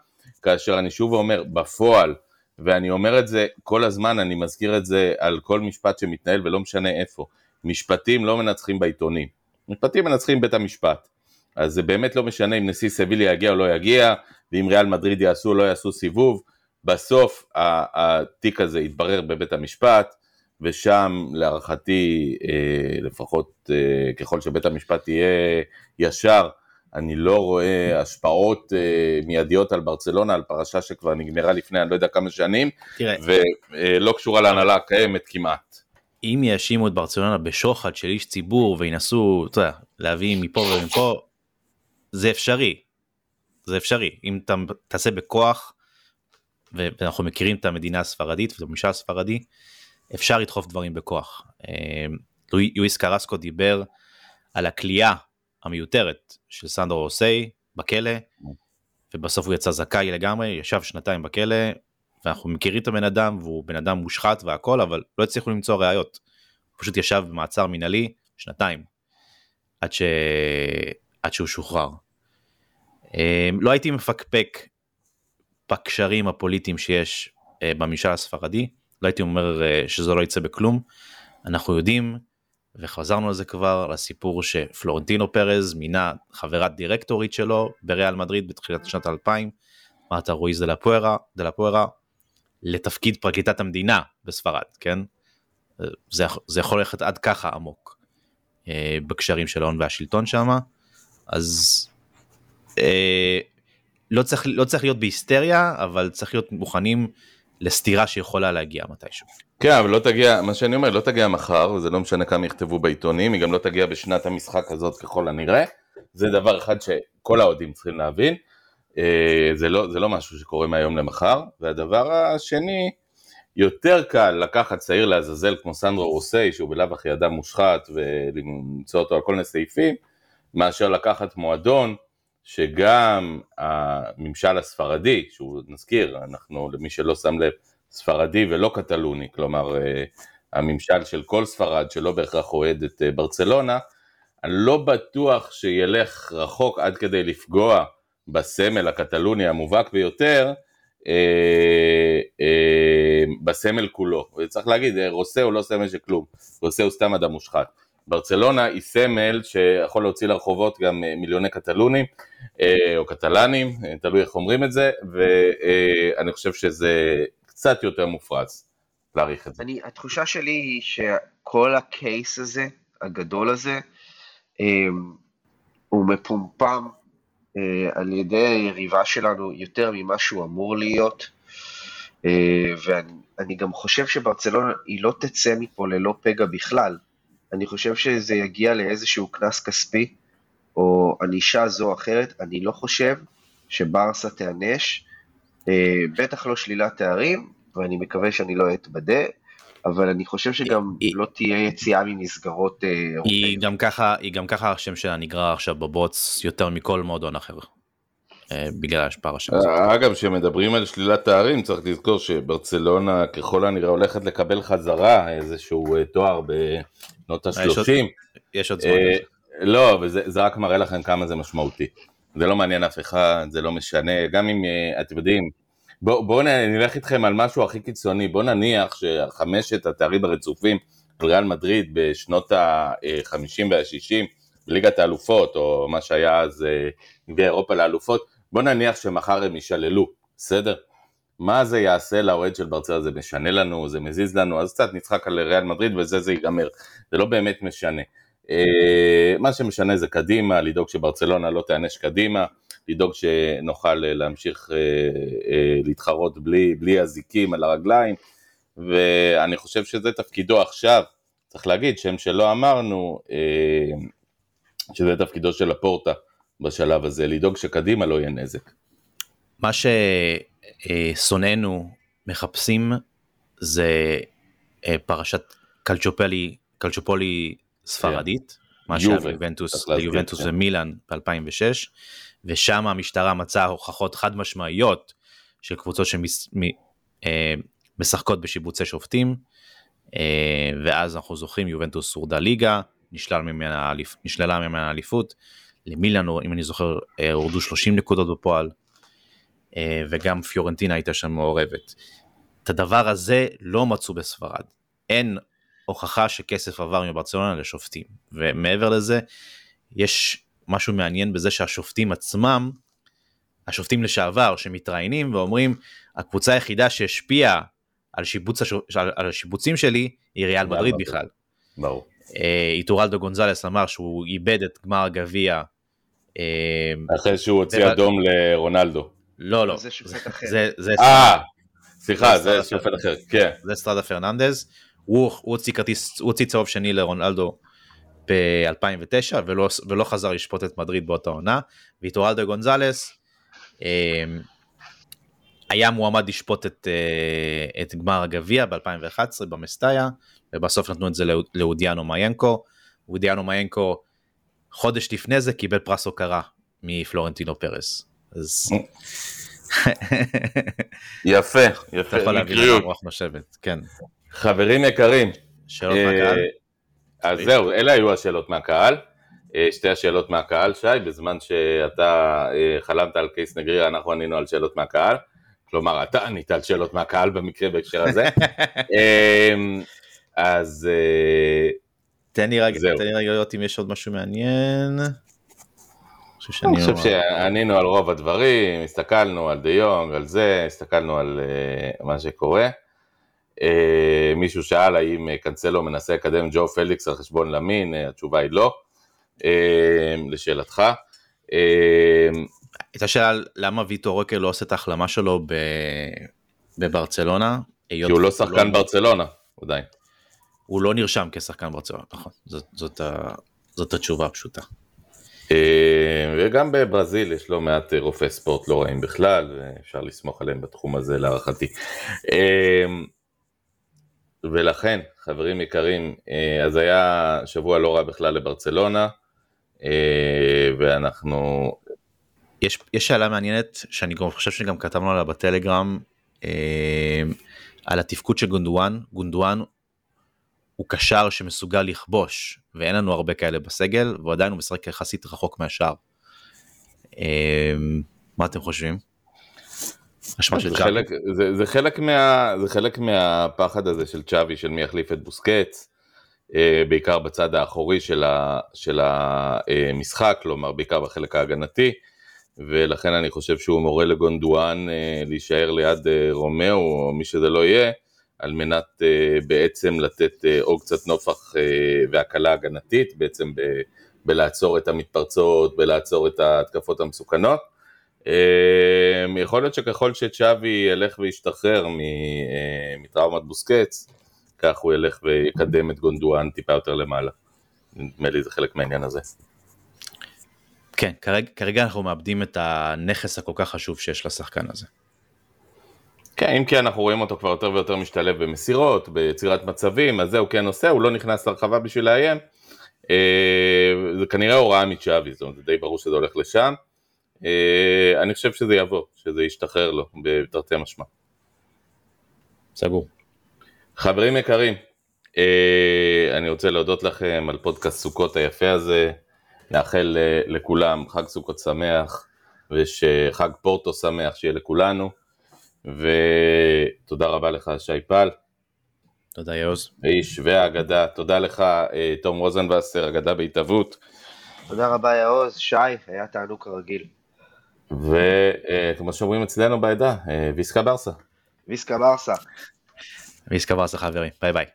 כאשר אני שוב אומר, בפועל, ואני אומר את זה כל הזמן, אני מזכיר את זה על כל משפט שמתנהל ולא משנה איפה, משפטים לא מנצחים בעיתונים, משפטים מנצחים בית המשפט. אז זה באמת לא משנה אם נשיא סביליה יגיע או לא יגיע, ואם ריאל מדריד יעשו או לא יעשו סיבוב, בסוף התיק הזה יתברר בבית המשפט, ושם להערכתי, אה, לפחות אה, ככל שבית המשפט יהיה ישר, אני לא רואה השפעות אה, מיידיות על ברצלונה, על פרשה שכבר נגמרה לפני אני לא יודע כמה שנים, תראה, ולא קשורה להנהלה הקיימת כמעט. אם יאשימו את ברצלונה בשוחד של איש ציבור וינסו, אתה יודע, להביא מפה ומפה, זה אפשרי. זה אפשרי. אם אתה תעשה בכוח, ואנחנו מכירים את המדינה הספרדית ואת הממשל הספרדי, אפשר לדחוף דברים בכוח. אה, לואי- יואיס קרסקו דיבר על הכליאה המיותרת של סנדרו רוסי בכלא, ובסוף הוא יצא זכאי לגמרי, ישב שנתיים בכלא, ואנחנו מכירים את הבן אדם, והוא בן אדם מושחת והכל, אבל לא הצליחו למצוא ראיות. הוא פשוט ישב במעצר מינהלי שנתיים, עד, ש... עד שהוא שוחרר. אה, לא הייתי מפקפק בקשרים הפוליטיים שיש אה, בממשל הספרדי, לא הייתי אומר אה, שזה לא יצא בכלום. אנחנו יודעים, וחזרנו על זה כבר, לסיפור שפלורנטינו פרז מינה חברת דירקטורית שלו בריאל מדריד בתחילת שנת 2000, מרתה רואיז דה לה פוארה, לתפקיד פרקליטת המדינה בספרד, כן? זה, זה יכול ללכת עד ככה עמוק אה, בקשרים של ההון והשלטון שם, אז אה, לא, צריך, לא צריך להיות בהיסטריה, אבל צריך להיות מוכנים לסתירה שיכולה להגיע מתישהו. כן, אבל לא תגיע, מה שאני אומר, לא תגיע מחר, וזה לא משנה כמה יכתבו בעיתונים, היא גם לא תגיע בשנת המשחק הזאת ככל הנראה. זה דבר אחד שכל האוהדים צריכים להבין. אה, זה לא, זה לא משהו שקורה מהיום למחר. והדבר השני, יותר קל לקחת צעיר לעזאזל כמו סנדרו רוסי, שהוא בלאו הכי אדם מושחת, ולמצוא אותו על כל מיני סעיפים, מאשר לקחת מועדון שגם הממשל הספרדי, שהוא נזכיר, אנחנו למי שלא שם לב, ספרדי ולא קטלוני, כלומר אה, הממשל של כל ספרד שלא בהכרח אוהד את אה, ברצלונה, אני לא בטוח שילך רחוק עד כדי לפגוע בסמל הקטלוני המובהק ביותר, אה, בסמל כולו. וצריך להגיד, רוסה הוא לא סמל של כלום, רוסה הוא סתם אדם מושחת. ברצלונה היא סמל שיכול להוציא לרחובות גם מיליוני קטלונים או קטלנים, תלוי איך אומרים את זה, ואני חושב שזה קצת יותר מופרז להעריך את זה. אני, התחושה שלי היא שכל הקייס הזה, הגדול הזה, אמ, הוא מפומפם אה, על ידי היריבה שלנו יותר ממה שהוא אמור להיות, אה, ואני אני גם חושב שברצלונה היא לא תצא מפה ללא פגע בכלל. אני חושב שזה יגיע לאיזשהו קנס כספי, או ענישה זו או אחרת, אני לא חושב שברסה תיענש, בטח לא שלילת תארים, ואני מקווה שאני לא אתבדה, אבל אני חושב שגם היא- לא תהיה יציאה ממסגרות אה, היא אירופאיות. גם ככה, היא גם ככה השם שלה נגרר עכשיו בבוץ יותר מכל מועדון אחר. אה, בגלל ההשפעה השם. אגב, כשמדברים על שלילת תארים, צריך לזכור שברצלונה ככל הנראה הולכת לקבל חזרה איזשהו אה, תואר בשנות עוד- ה-30. יש עוד זמן. אה, לא, וזה זה רק מראה לכם כמה זה משמעותי. זה לא מעניין אף אחד, זה לא משנה, גם אם אה, אתם יודעים, בואו בוא נלך איתכם על משהו הכי קיצוני, בואו נניח שחמשת התארים הרצופים של ריאל מדריד בשנות ה-50 וה-60 בליגת האלופות, או מה שהיה אז אה, גביע אירופה לאלופות, בואו נניח שמחר הם יישללו, בסדר? מה זה יעשה לאוהד של ברצלונה? זה משנה לנו, זה מזיז לנו, אז קצת נצחק על ריאל מדריד וזה זה ייגמר. זה לא באמת משנה. אה, מה שמשנה זה קדימה, לדאוג שברצלונה לא תיענש קדימה, לדאוג שנוכל להמשיך להתחרות בלי, בלי אזיקים על הרגליים, ואני חושב שזה תפקידו עכשיו, צריך להגיד, שם שלא אמרנו, שזה תפקידו של הפורטה בשלב הזה, לדאוג שקדימה לא יהיה נזק. מה ששונאינו מחפשים זה אה, פרשת קלצ'ופלי, קלצ'ופולי ספרדית, מה שהיה ביובנטוס, ליובנטוס כן. ומילאן ב-2006, ושם המשטרה מצאה הוכחות חד משמעיות של קבוצות שמשחקות אה, בשיבוצי שופטים, אה, ואז אנחנו זוכרים יובנטוס שורדה ליגה, נשלל ממנה, נשללה ממנה אליפות, למילאן אם אני זוכר הורדו 30 נקודות בפועל, וגם פיורנטינה הייתה שם מעורבת. את הדבר הזה לא מצאו בספרד. אין הוכחה שכסף עבר מברצלונה לשופטים. ומעבר לזה, יש משהו מעניין בזה שהשופטים עצמם, השופטים לשעבר שמתראיינים ואומרים, הקבוצה היחידה שהשפיעה על, שיבוץ השופ... על, השיבוצים שלי היא ריאל מדריד בכלל. ברור. אה, איטורלדו גונזלס אמר שהוא איבד את גמר הגביע. אה, אחרי שהוא הוציא אדום לרונלדו. לא, לא. זה שופט אחר. זה, אה, סליחה, זה שופט אחר, כן. זה סטרדה פרננדז, הוא, הוציא כרטיס, הוא הוציא צהוב שני לרונלדו ב-2009 ולא, ולא חזר לשפוט את מדריד באותה עונה, ואיטורלדו גונזלס אה, היה מועמד לשפוט את, אה, את גמר הגביע ב-2011 במסטאיה, ובסוף נתנו את זה לאודיאנו מיינקו, אודיאנו מיינקו חודש לפני זה קיבל פרס הוקרה מפלורנטינו פרס. אז יפה, יפה, אתה יכול להבין למה רוח נושבת, כן. חברים יקרים. שאלות מהקהל? אה, אז זהו, אלה היו השאלות מהקהל. אה, שתי השאלות מהקהל, שי, בזמן שאתה אה, חלמת על קייס נגריר, אנחנו ענינו על שאלות מהקהל. כלומר, אתה ענית על שאלות מהקהל במקרה בהקשר הזה. אז תן לי רגע, תן לי רגע לראות אם יש עוד משהו מעניין. אני חושב שענינו על רוב הדברים, הסתכלנו על דה יונג, על זה, הסתכלנו על מה שקורה. Uh, מישהו שאל האם uh, קנצלו מנסה לקדם ג'ו פליקס על חשבון למין, uh, התשובה היא לא, uh, לשאלתך. הייתה שאלה למה ויטור רוקר לא עושה את ההחלמה שלו ב... בברצלונה. כי הוא לא שחקן לא... ברצלונה, עדיין. הוא לא נרשם כשחקן ברצלונה, נכון, זאת, זאת, זאת התשובה הפשוטה. אה, וגם בברזיל יש לא מעט רופאי ספורט לא רעים בכלל, ואפשר לסמוך עליהם בתחום הזה להערכתי. אה, ולכן, חברים יקרים, אה, אז היה שבוע לא רע בכלל לברצלונה, ואנחנו... יש, יש שאלה מעניינת, שאני גם חושב שגם כתבנו עליה בטלגרם, על התפקוד של גונדואן. גונדואן הוא קשר שמסוגל לכבוש, ואין לנו הרבה כאלה בסגל, ועדיין הוא משחק יחסית רחוק מהשאר. מה אתם חושבים? זה חלק, זה, זה, חלק מה, זה חלק מהפחד הזה של צ'אבי, של מי יחליף את בוסקץ, אה, בעיקר בצד האחורי של, ה, של המשחק, כלומר בעיקר בחלק ההגנתי, ולכן אני חושב שהוא מורה לגונדואן אה, להישאר ליד אה, רומאו, או מי שזה לא יהיה, על מנת בעצם לתת עוד קצת נופח והקלה הגנתית, בעצם ב, בלעצור את המתפרצות, בלעצור את ההתקפות המסוכנות. Uh, יכול להיות שככל שצ'אבי ילך וישתחרר uh, מטראומת בוסקץ, כך הוא ילך ויקדם את גונדואן טיפה יותר למעלה. נדמה לי זה חלק מהעניין הזה. כן, כרגע, כרגע אנחנו מאבדים את הנכס הכל כך חשוב שיש לשחקן הזה. כן, אם כי אנחנו רואים אותו כבר יותר ויותר משתלב במסירות, ביצירת מצבים, אז זה הוא כן עושה, הוא לא נכנס לרחבה בשביל לאיים. אה, זה כנראה הוראה מצ'אבי, זאת אומרת, זה די ברור שזה הולך לשם. אה, אני חושב שזה יבוא, שזה ישתחרר לו, בתרתי משמע. סגור. חברים יקרים, אה, אני רוצה להודות לכם על פודקאסט סוכות היפה הזה, לאחל לכולם חג סוכות שמח, ושחג פורטו שמח שיהיה לכולנו. ותודה רבה לך שי פל. תודה יעוז. האיש והאגדה, תודה לך אה, תום רוזנבסר, אגדה בהתהוות. תודה רבה יעוז, שי, היה תענוג כרגיל. וכמו שאומרים אצלנו בעדה, אה, ויסקה ברסה. ויסקה ברסה. ויסקה ברסה חברים, ביי ביי.